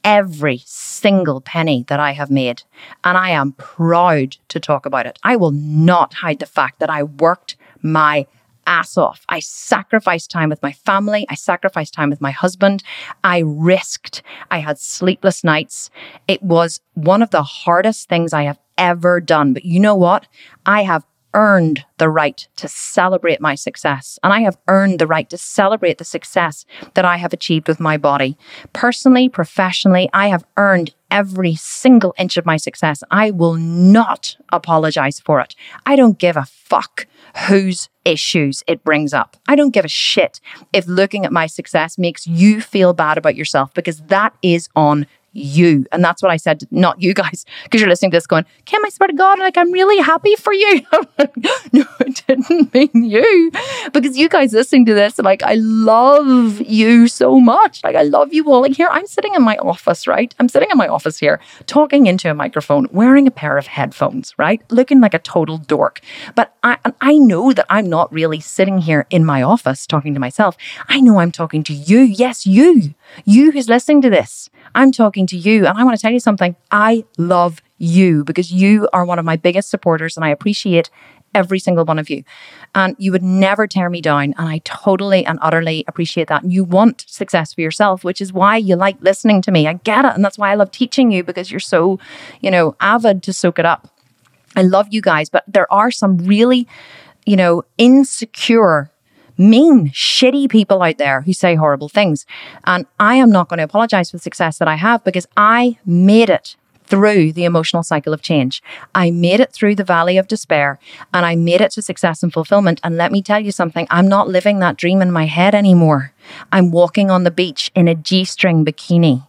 every single penny that I have made. And I am proud to talk about it. I will not hide the fact that I worked my ass off. I sacrificed time with my family. I sacrificed time with my husband. I risked. I had sleepless nights. It was one of the hardest things I have ever done. But you know what? I have earned the right to celebrate my success. And I have earned the right to celebrate the success that I have achieved with my body. Personally, professionally, I have earned every single inch of my success. I will not apologize for it. I don't give a fuck whose issues it brings up. I don't give a shit if looking at my success makes you feel bad about yourself because that is on you. And that's what I said, not you guys, because you're listening to this going, Kim, I swear to God, like I'm really happy for you. no, it didn't mean you. Because you guys listening to this, like I love you so much. Like I love you all. Like here, I'm sitting in my office, right? I'm sitting in my office here, talking into a microphone, wearing a pair of headphones, right? Looking like a total dork. But I I know that I'm not really sitting here in my office talking to myself. I know I'm talking to you. Yes, you. You who's listening to this. I'm talking to you. And I want to tell you something. I love you because you are one of my biggest supporters and I appreciate every single one of you. And you would never tear me down. And I totally and utterly appreciate that. And you want success for yourself, which is why you like listening to me. I get it. And that's why I love teaching you because you're so, you know, avid to soak it up. I love you guys, but there are some really, you know, insecure mean, shitty people out there who say horrible things. And I am not going to apologize for the success that I have because I made it through the emotional cycle of change. I made it through the valley of despair and I made it to success and fulfillment. And let me tell you something, I'm not living that dream in my head anymore. I'm walking on the beach in a G string bikini.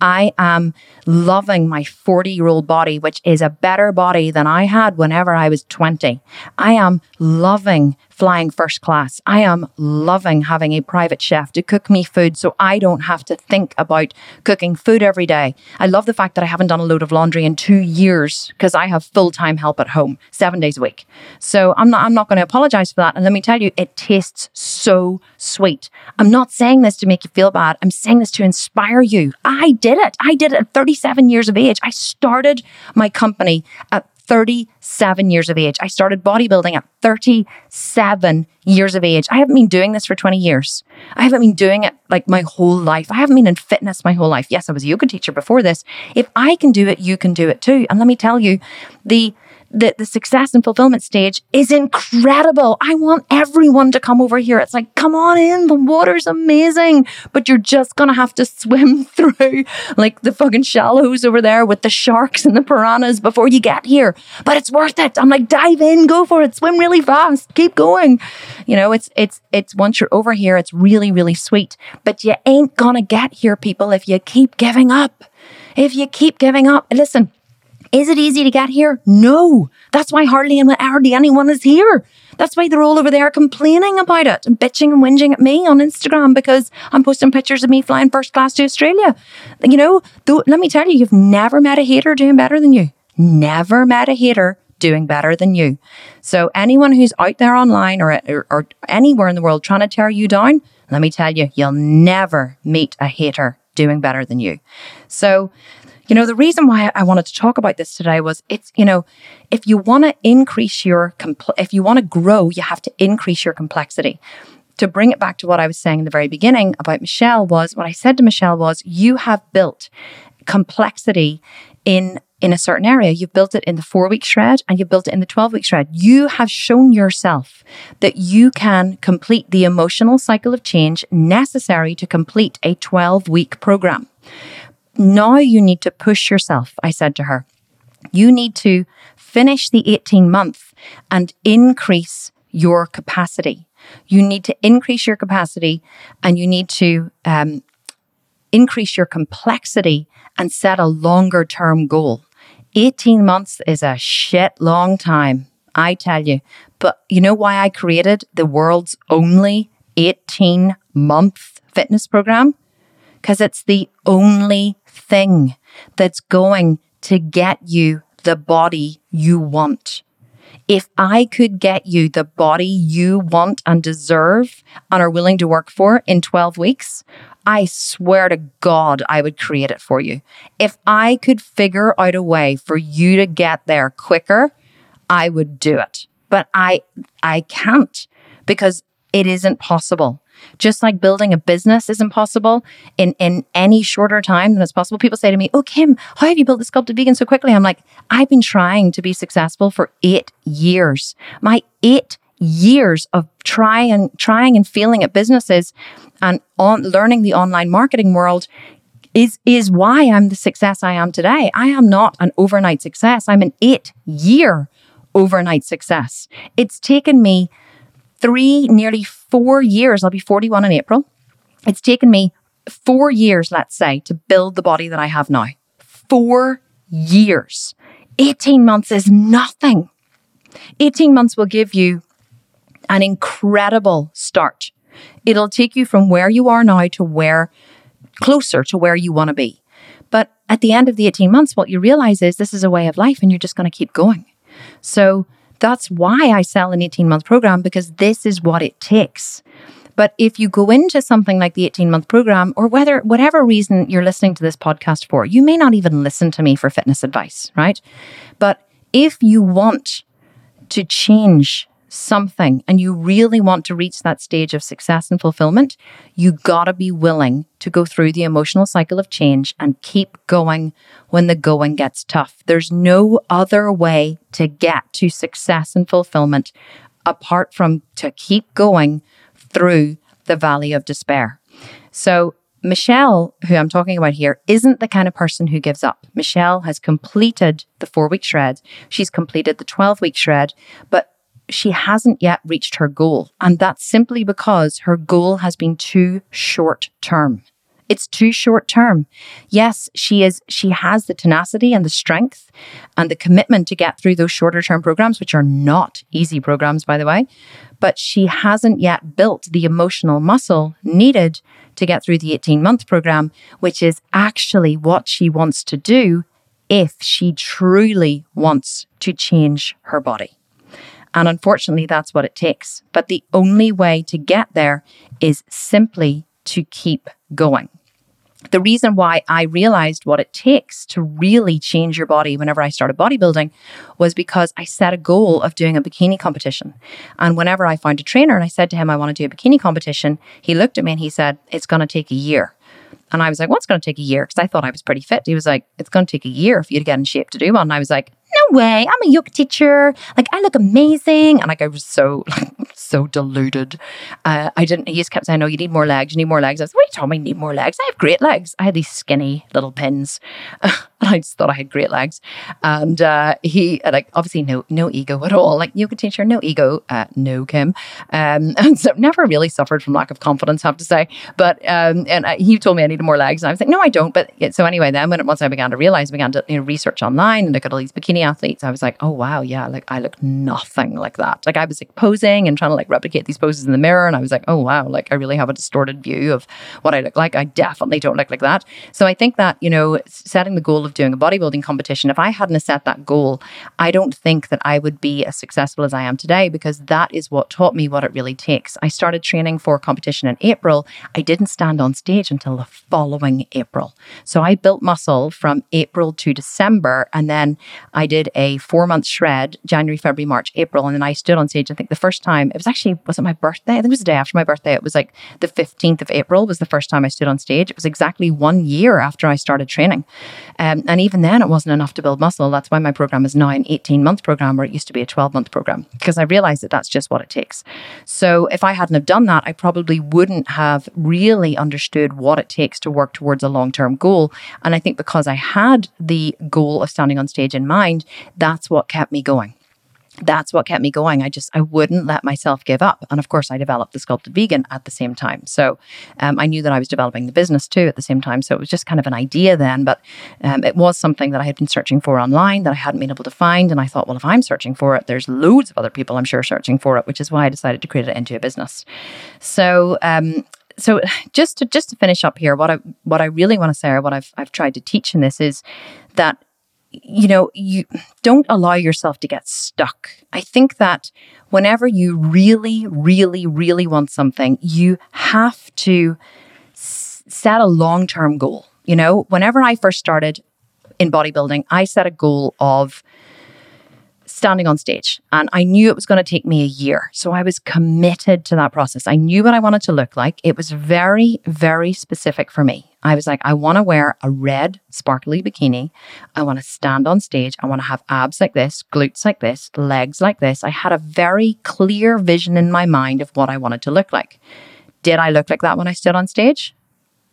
I am loving my 40 year old body, which is a better body than I had whenever I was 20. I am loving flying first class. I am loving having a private chef to cook me food so I don't have to think about cooking food every day. I love the fact that I haven't done a load of laundry in 2 years because I have full-time help at home 7 days a week. So I'm not I'm not going to apologize for that and let me tell you it tastes so sweet. I'm not saying this to make you feel bad. I'm saying this to inspire you. I did it. I did it at 37 years of age. I started my company at 37 years of age. I started bodybuilding at 37 years of age. I haven't been doing this for 20 years. I haven't been doing it like my whole life. I haven't been in fitness my whole life. Yes, I was a yoga teacher before this. If I can do it, you can do it too. And let me tell you, the the, the success and fulfillment stage is incredible. I want everyone to come over here. It's like, come on in. The water's amazing, but you're just going to have to swim through like the fucking shallows over there with the sharks and the piranhas before you get here. But it's worth it. I'm like, dive in, go for it, swim really fast, keep going. You know, it's, it's, it's once you're over here, it's really, really sweet, but you ain't going to get here, people, if you keep giving up. If you keep giving up, listen, is it easy to get here? No. That's why hardly, hardly anyone is here. That's why they're all over there complaining about it and bitching and whinging at me on Instagram because I'm posting pictures of me flying first class to Australia. You know, let me tell you, you've never met a hater doing better than you. Never met a hater doing better than you. So anyone who's out there online or, or, or anywhere in the world trying to tear you down, let me tell you, you'll never meet a hater doing better than you. So you know, the reason why I wanted to talk about this today was it's, you know, if you want to increase your, compl- if you want to grow, you have to increase your complexity. To bring it back to what I was saying in the very beginning about Michelle was what I said to Michelle was you have built complexity in in a certain area. You've built it in the four week shred and you've built it in the 12 week shred. You have shown yourself that you can complete the emotional cycle of change necessary to complete a 12 week program. Now you need to push yourself, I said to her. You need to finish the 18 month and increase your capacity. You need to increase your capacity and you need to um, increase your complexity and set a longer term goal. 18 months is a shit long time, I tell you. But you know why I created the world's only 18 month fitness program? Because it's the only thing that's going to get you the body you want. If I could get you the body you want and deserve and are willing to work for in 12 weeks, I swear to God, I would create it for you. If I could figure out a way for you to get there quicker, I would do it. But I, I can't because it isn't possible. Just like building a business is impossible in, in any shorter time than it's possible. People say to me, Oh, Kim, how have you built the sculpted vegan so quickly? I'm like, I've been trying to be successful for eight years. My eight years of trying, trying and failing at businesses and on learning the online marketing world is, is why I'm the success I am today. I am not an overnight success. I'm an eight year overnight success. It's taken me three, nearly four years. I'll be 41 in April. It's taken me four years, let's say, to build the body that I have now. Four years. 18 months is nothing. 18 months will give you an incredible start. It'll take you from where you are now to where closer to where you want to be. But at the end of the 18 months, what you realize is this is a way of life and you're just going to keep going. So that's why I sell an 18 month program because this is what it takes. But if you go into something like the 18 month program, or whether whatever reason you're listening to this podcast for, you may not even listen to me for fitness advice, right? But if you want to change something and you really want to reach that stage of success and fulfillment, you gotta be willing to go through the emotional cycle of change and keep going when the going gets tough. There's no other way to get to success and fulfillment apart from to keep going through the valley of despair. So Michelle, who I'm talking about here, isn't the kind of person who gives up. Michelle has completed the four week shred. She's completed the 12 week shred, but she hasn't yet reached her goal. And that's simply because her goal has been too short term. It's too short term. Yes, she is, she has the tenacity and the strength and the commitment to get through those shorter term programs, which are not easy programs, by the way, but she hasn't yet built the emotional muscle needed to get through the 18 month program, which is actually what she wants to do if she truly wants to change her body. And unfortunately, that's what it takes. But the only way to get there is simply to keep going. The reason why I realized what it takes to really change your body whenever I started bodybuilding was because I set a goal of doing a bikini competition. And whenever I found a trainer and I said to him, I want to do a bikini competition, he looked at me and he said, It's going to take a year. And I was like, What's going to take a year? Because I thought I was pretty fit. He was like, It's going to take a year for you to get in shape to do one. And I was like, No way. I'm a yoga teacher. Like, I look amazing. And like, I was so, so deluded. Uh, I didn't, he just kept saying, No, you need more legs. You need more legs. I was like, What are you talking about? I need more legs. I have great legs. I had these skinny little pins. I just thought I had great legs. And uh, he, like, obviously, no, no ego at all. Like, yoga teacher, no ego. Uh, no, Kim. Um, and so never really suffered from lack of confidence, I have to say. But, um, and he told me I needed more legs. And I was like, No, I don't. But so anyway, then when once I began to realize, I began to you know, research online and look at all these bikini athletes, I was like, Oh, wow. Yeah. Like, I look nothing like that. Like, I was like posing and trying to like replicate these poses in the mirror. And I was like, Oh, wow. Like, I really have a distorted view of what I look like. I definitely don't look like that. So I think that, you know, setting the goal of doing a bodybuilding competition, if I hadn't set that goal, I don't think that I would be as successful as I am today because that is what taught me what it really takes. I started training for competition in April. I didn't stand on stage until the following April. So I built muscle from April to December. And then I did a four month shred, January, February, March, April. And then I stood on stage, I think the first time, it was actually, was it my birthday? I think it was the day after my birthday. It was like the 15th of April was the first time I stood on stage. It was exactly one year after I started training. Um, and even then, it wasn't enough to build muscle. That's why my program is now an 18 month program where it used to be a 12 month program because I realized that that's just what it takes. So if I hadn't have done that, I probably wouldn't have really understood what it takes to work towards a long term goal. And I think because I had the goal of standing on stage in mind, that's what kept me going that's what kept me going. I just I wouldn't let myself give up, and of course, I developed the sculpted vegan at the same time. So um, I knew that I was developing the business too at the same time. So it was just kind of an idea then, but um, it was something that I had been searching for online that I hadn't been able to find, and I thought, well, if I'm searching for it, there's loads of other people I'm sure searching for it, which is why I decided to create it into a business. So. Um, so just to just to finish up here, what I what I really want to say, or what I've I've tried to teach in this is that you know, you don't allow yourself to get stuck. I think that whenever you really, really, really want something, you have to s- set a long term goal. You know, whenever I first started in bodybuilding, I set a goal of standing on stage and I knew it was going to take me a year. So I was committed to that process. I knew what I wanted to look like. It was very, very specific for me. I was like, I want to wear a red sparkly bikini. I want to stand on stage. I want to have abs like this, glutes like this, legs like this. I had a very clear vision in my mind of what I wanted to look like. Did I look like that when I stood on stage?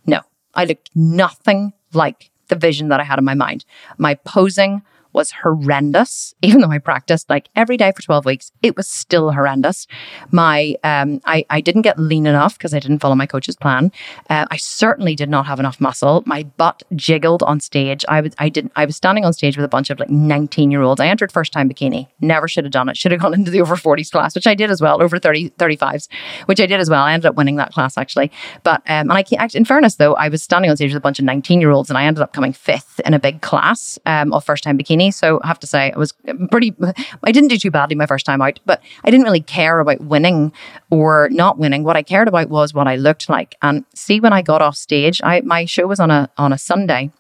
No, I looked nothing like the vision that I had in my mind. My posing was horrendous. Even though I practiced like every day for 12 weeks, it was still horrendous. My, um, I, I didn't get lean enough because I didn't follow my coach's plan. Uh, I certainly did not have enough muscle. My butt jiggled on stage. I was, I didn't, I was standing on stage with a bunch of like 19 year olds. I entered first time bikini. Never should have done it. Should have gone into the over 40s class, which I did as well, over 30, 35s, which I did as well. I ended up winning that class actually. But, um, and I can't, in fairness though, I was standing on stage with a bunch of 19 year olds and I ended up coming fifth in a big class, um, of first time bikini. So I have to say, I was pretty, I didn't do too badly my first time out, but I didn't really care about winning or not winning. What I cared about was what I looked like. And see, when I got off stage, I, my show was on a, on a Sunday.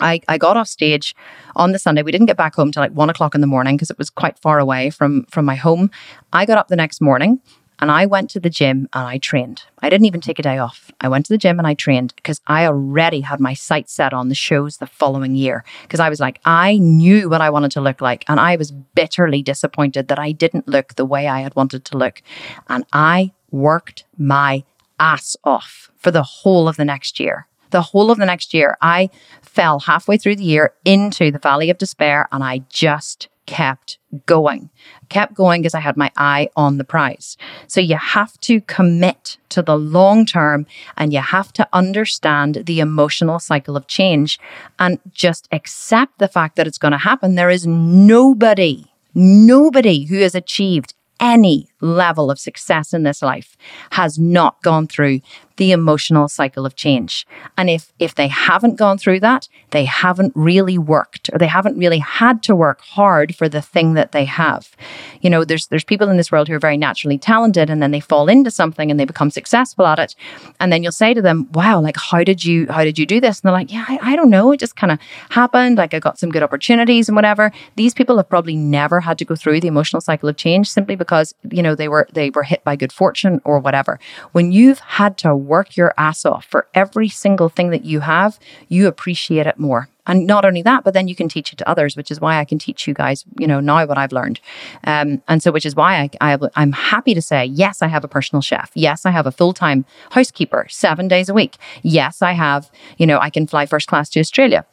I, I got off stage on the Sunday. We didn't get back home till like one o'clock in the morning because it was quite far away from from my home. I got up the next morning and I went to the gym and I trained. I didn't even take a day off. I went to the gym and I trained because I already had my sights set on the shows the following year. Because I was like, I knew what I wanted to look like. And I was bitterly disappointed that I didn't look the way I had wanted to look. And I worked my ass off for the whole of the next year. The whole of the next year, I fell halfway through the year into the valley of despair and I just kept going. Kept going because I had my eye on the prize. So you have to commit to the long term and you have to understand the emotional cycle of change and just accept the fact that it's going to happen. There is nobody, nobody who has achieved any level of success in this life has not gone through the emotional cycle of change. And if if they haven't gone through that, they haven't really worked or they haven't really had to work hard for the thing that they have. You know, there's there's people in this world who are very naturally talented and then they fall into something and they become successful at it. And then you'll say to them, Wow, like how did you how did you do this? And they're like, Yeah, I, I don't know. It just kind of happened. Like I got some good opportunities and whatever. These people have probably never had to go through the emotional cycle of change simply because, you know, they were they were hit by good fortune or whatever. When you've had to work your ass off for every single thing that you have, you appreciate it more. And not only that, but then you can teach it to others, which is why I can teach you guys, you know, now what I've learned. Um, and so, which is why I, I, I'm happy to say, yes, I have a personal chef. Yes, I have a full time housekeeper seven days a week. Yes, I have, you know, I can fly first class to Australia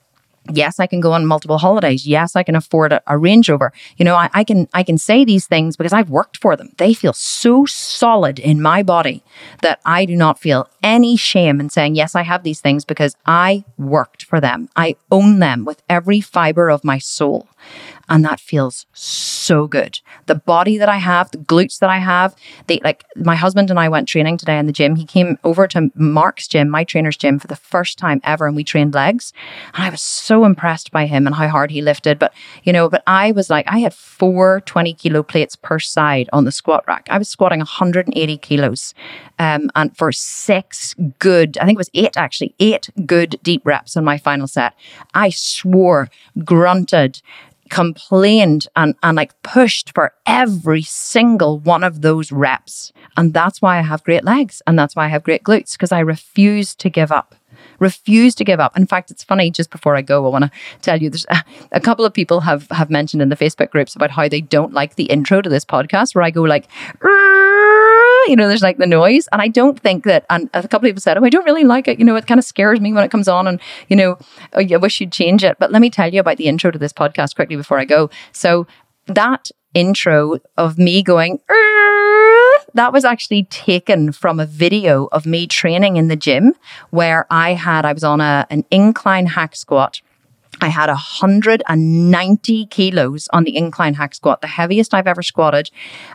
yes i can go on multiple holidays. Yes i can afford a, a range rover. You know I, I, can i can say these things because i've worked for them. They feel so solid in my body that i do not feel any shame in saying yes i have these things because i worked for them. I own them with every fiber of my soul and that feels so good. The body that I have, the glutes that I have, they like my husband and I went training today in the gym. He came over to Mark's gym, my trainer's gym, for the first time ever, and we trained legs. And I was so impressed by him and how hard he lifted. But you know, but I was like, I had four 20 kilo plates per side on the squat rack. I was squatting 180 kilos. Um, and for six good, I think it was eight actually, eight good deep reps on my final set. I swore, grunted, complained and, and like pushed for every single one of those reps. And that's why I have great legs and that's why I have great glutes because I refuse to give up. Refuse to give up. In fact, it's funny. Just before I go, I want to tell you there's a, a couple of people have have mentioned in the Facebook groups about how they don't like the intro to this podcast, where I go like, you know, there's like the noise. And I don't think that, and a couple of people said, oh, I don't really like it. You know, it kind of scares me when it comes on and, you know, oh, I wish you'd change it. But let me tell you about the intro to this podcast quickly before I go. So that intro of me going, that was actually taken from a video of me training in the gym where I had, I was on a, an incline hack squat. I had 190 kilos on the incline hack squat, the heaviest I've ever squatted.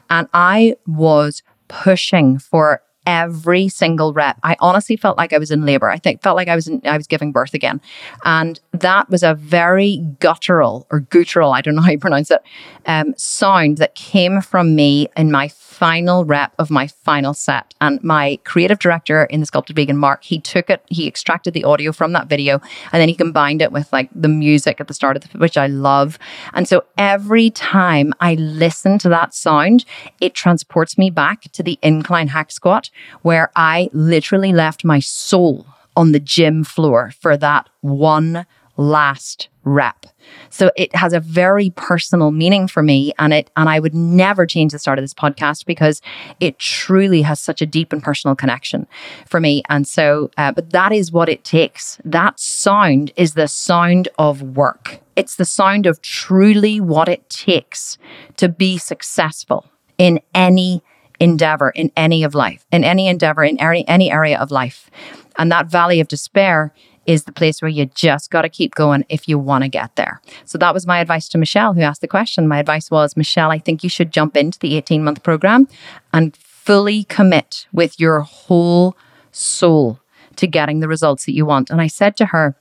And I was pushing for every single rep. I honestly felt like I was in labor. I think felt like I was in, I was giving birth again. And that was a very guttural or guttural, I don't know how you pronounce it, um, sound that came from me in my final rep of my final set. And my creative director in the Sculpted Vegan, Mark, he took it, he extracted the audio from that video, and then he combined it with like the music at the start of the, which I love. And so every time I listen to that sound, it transports me back to the incline hack squat where I literally left my soul on the gym floor for that one last rep. So it has a very personal meaning for me and it and I would never change the start of this podcast because it truly has such a deep and personal connection for me and so uh, but that is what it takes. That sound is the sound of work. It's the sound of truly what it takes to be successful in any endeavor in any of life, in any endeavor in any, any area of life. And that valley of despair is the place where you just got to keep going if you want to get there. So that was my advice to Michelle, who asked the question. My advice was, Michelle, I think you should jump into the 18 month program and fully commit with your whole soul to getting the results that you want. And I said to her,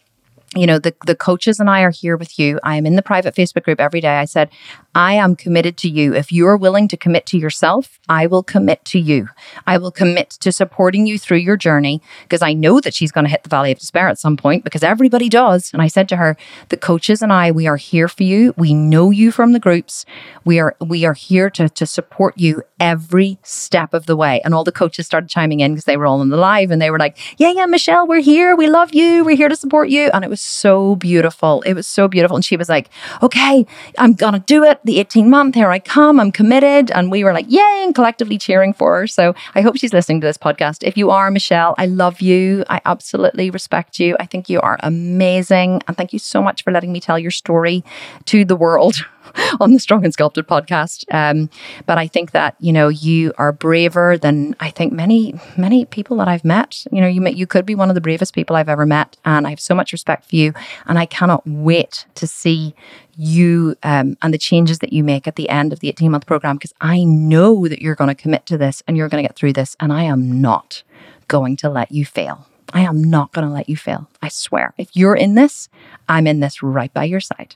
you know, the, the coaches and I are here with you. I am in the private Facebook group every day. I said, I am committed to you. If you're willing to commit to yourself, I will commit to you. I will commit to supporting you through your journey because I know that she's going to hit the valley of despair at some point because everybody does. And I said to her, the coaches and I, we are here for you. We know you from the groups. We are, we are here to, to support you every step of the way. And all the coaches started chiming in because they were all in the live and they were like, yeah, yeah, Michelle, we're here. We love you. We're here to support you. And it was so beautiful. It was so beautiful. And she was like, okay, I'm going to do it. The 18 month, here I come, I'm committed. And we were like, yay, and collectively cheering for her. So I hope she's listening to this podcast. If you are, Michelle, I love you. I absolutely respect you. I think you are amazing. And thank you so much for letting me tell your story to the world. on the Strong and Sculpted podcast. Um, but I think that you know you are braver than I think many many people that I've met. You know, you you could be one of the bravest people I've ever met, and I have so much respect for you. And I cannot wait to see you um, and the changes that you make at the end of the 18 month program because I know that you're going to commit to this and you're going to get through this, and I am not going to let you fail. I am not going to let you fail. I swear. If you're in this, I'm in this right by your side.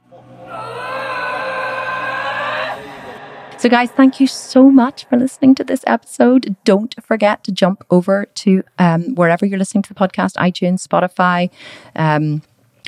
So, guys, thank you so much for listening to this episode. Don't forget to jump over to um, wherever you're listening to the podcast iTunes, Spotify. Um,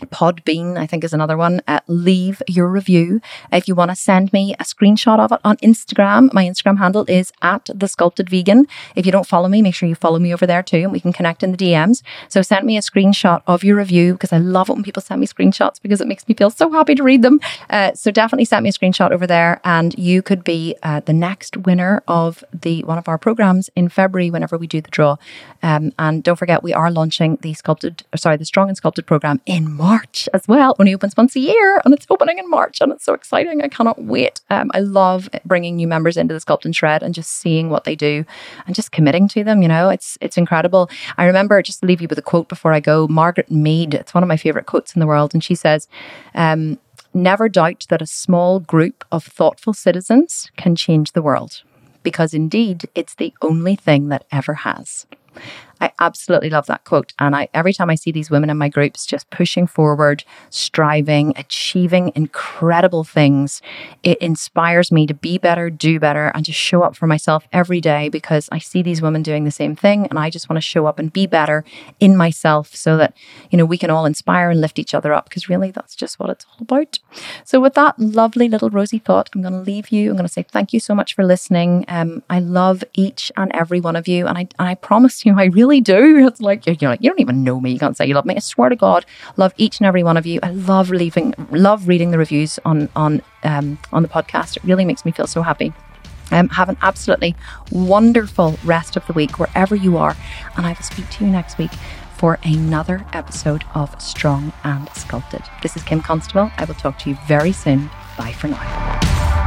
Podbean, I think, is another one. Uh, leave your review. If you want to send me a screenshot of it on Instagram, my Instagram handle is at the sculpted vegan. If you don't follow me, make sure you follow me over there too, and we can connect in the DMs. So send me a screenshot of your review because I love it when people send me screenshots because it makes me feel so happy to read them. Uh, so definitely send me a screenshot over there, and you could be uh, the next winner of the one of our programs in February whenever we do the draw. Um, and don't forget, we are launching the sculpted, sorry, the strong and sculpted program in March. March as well. Only opens once a year and it's opening in March and it's so exciting. I cannot wait. Um, I love bringing new members into the Sculpt and Shred and just seeing what they do and just committing to them. You know, it's it's incredible. I remember just to leave you with a quote before I go. Margaret Mead, it's one of my favorite quotes in the world, and she says. Um, Never doubt that a small group of thoughtful citizens can change the world, because indeed it's the only thing that ever has. I absolutely love that quote. And I every time I see these women in my groups just pushing forward, striving, achieving incredible things, it inspires me to be better, do better, and to show up for myself every day because I see these women doing the same thing. And I just want to show up and be better in myself so that, you know, we can all inspire and lift each other up because really that's just what it's all about. So with that lovely little rosy thought, I'm going to leave you. I'm going to say thank you so much for listening. Um, I love each and every one of you. And I, and I promise you, I really really do. It's like you're, like you don't even know me. You can't say you love me. I swear to God, love each and every one of you. I love leaving, love reading the reviews on on um, on the podcast. It really makes me feel so happy. Um, have an absolutely wonderful rest of the week wherever you are, and I will speak to you next week for another episode of Strong and Sculpted. This is Kim Constable. I will talk to you very soon. Bye for now.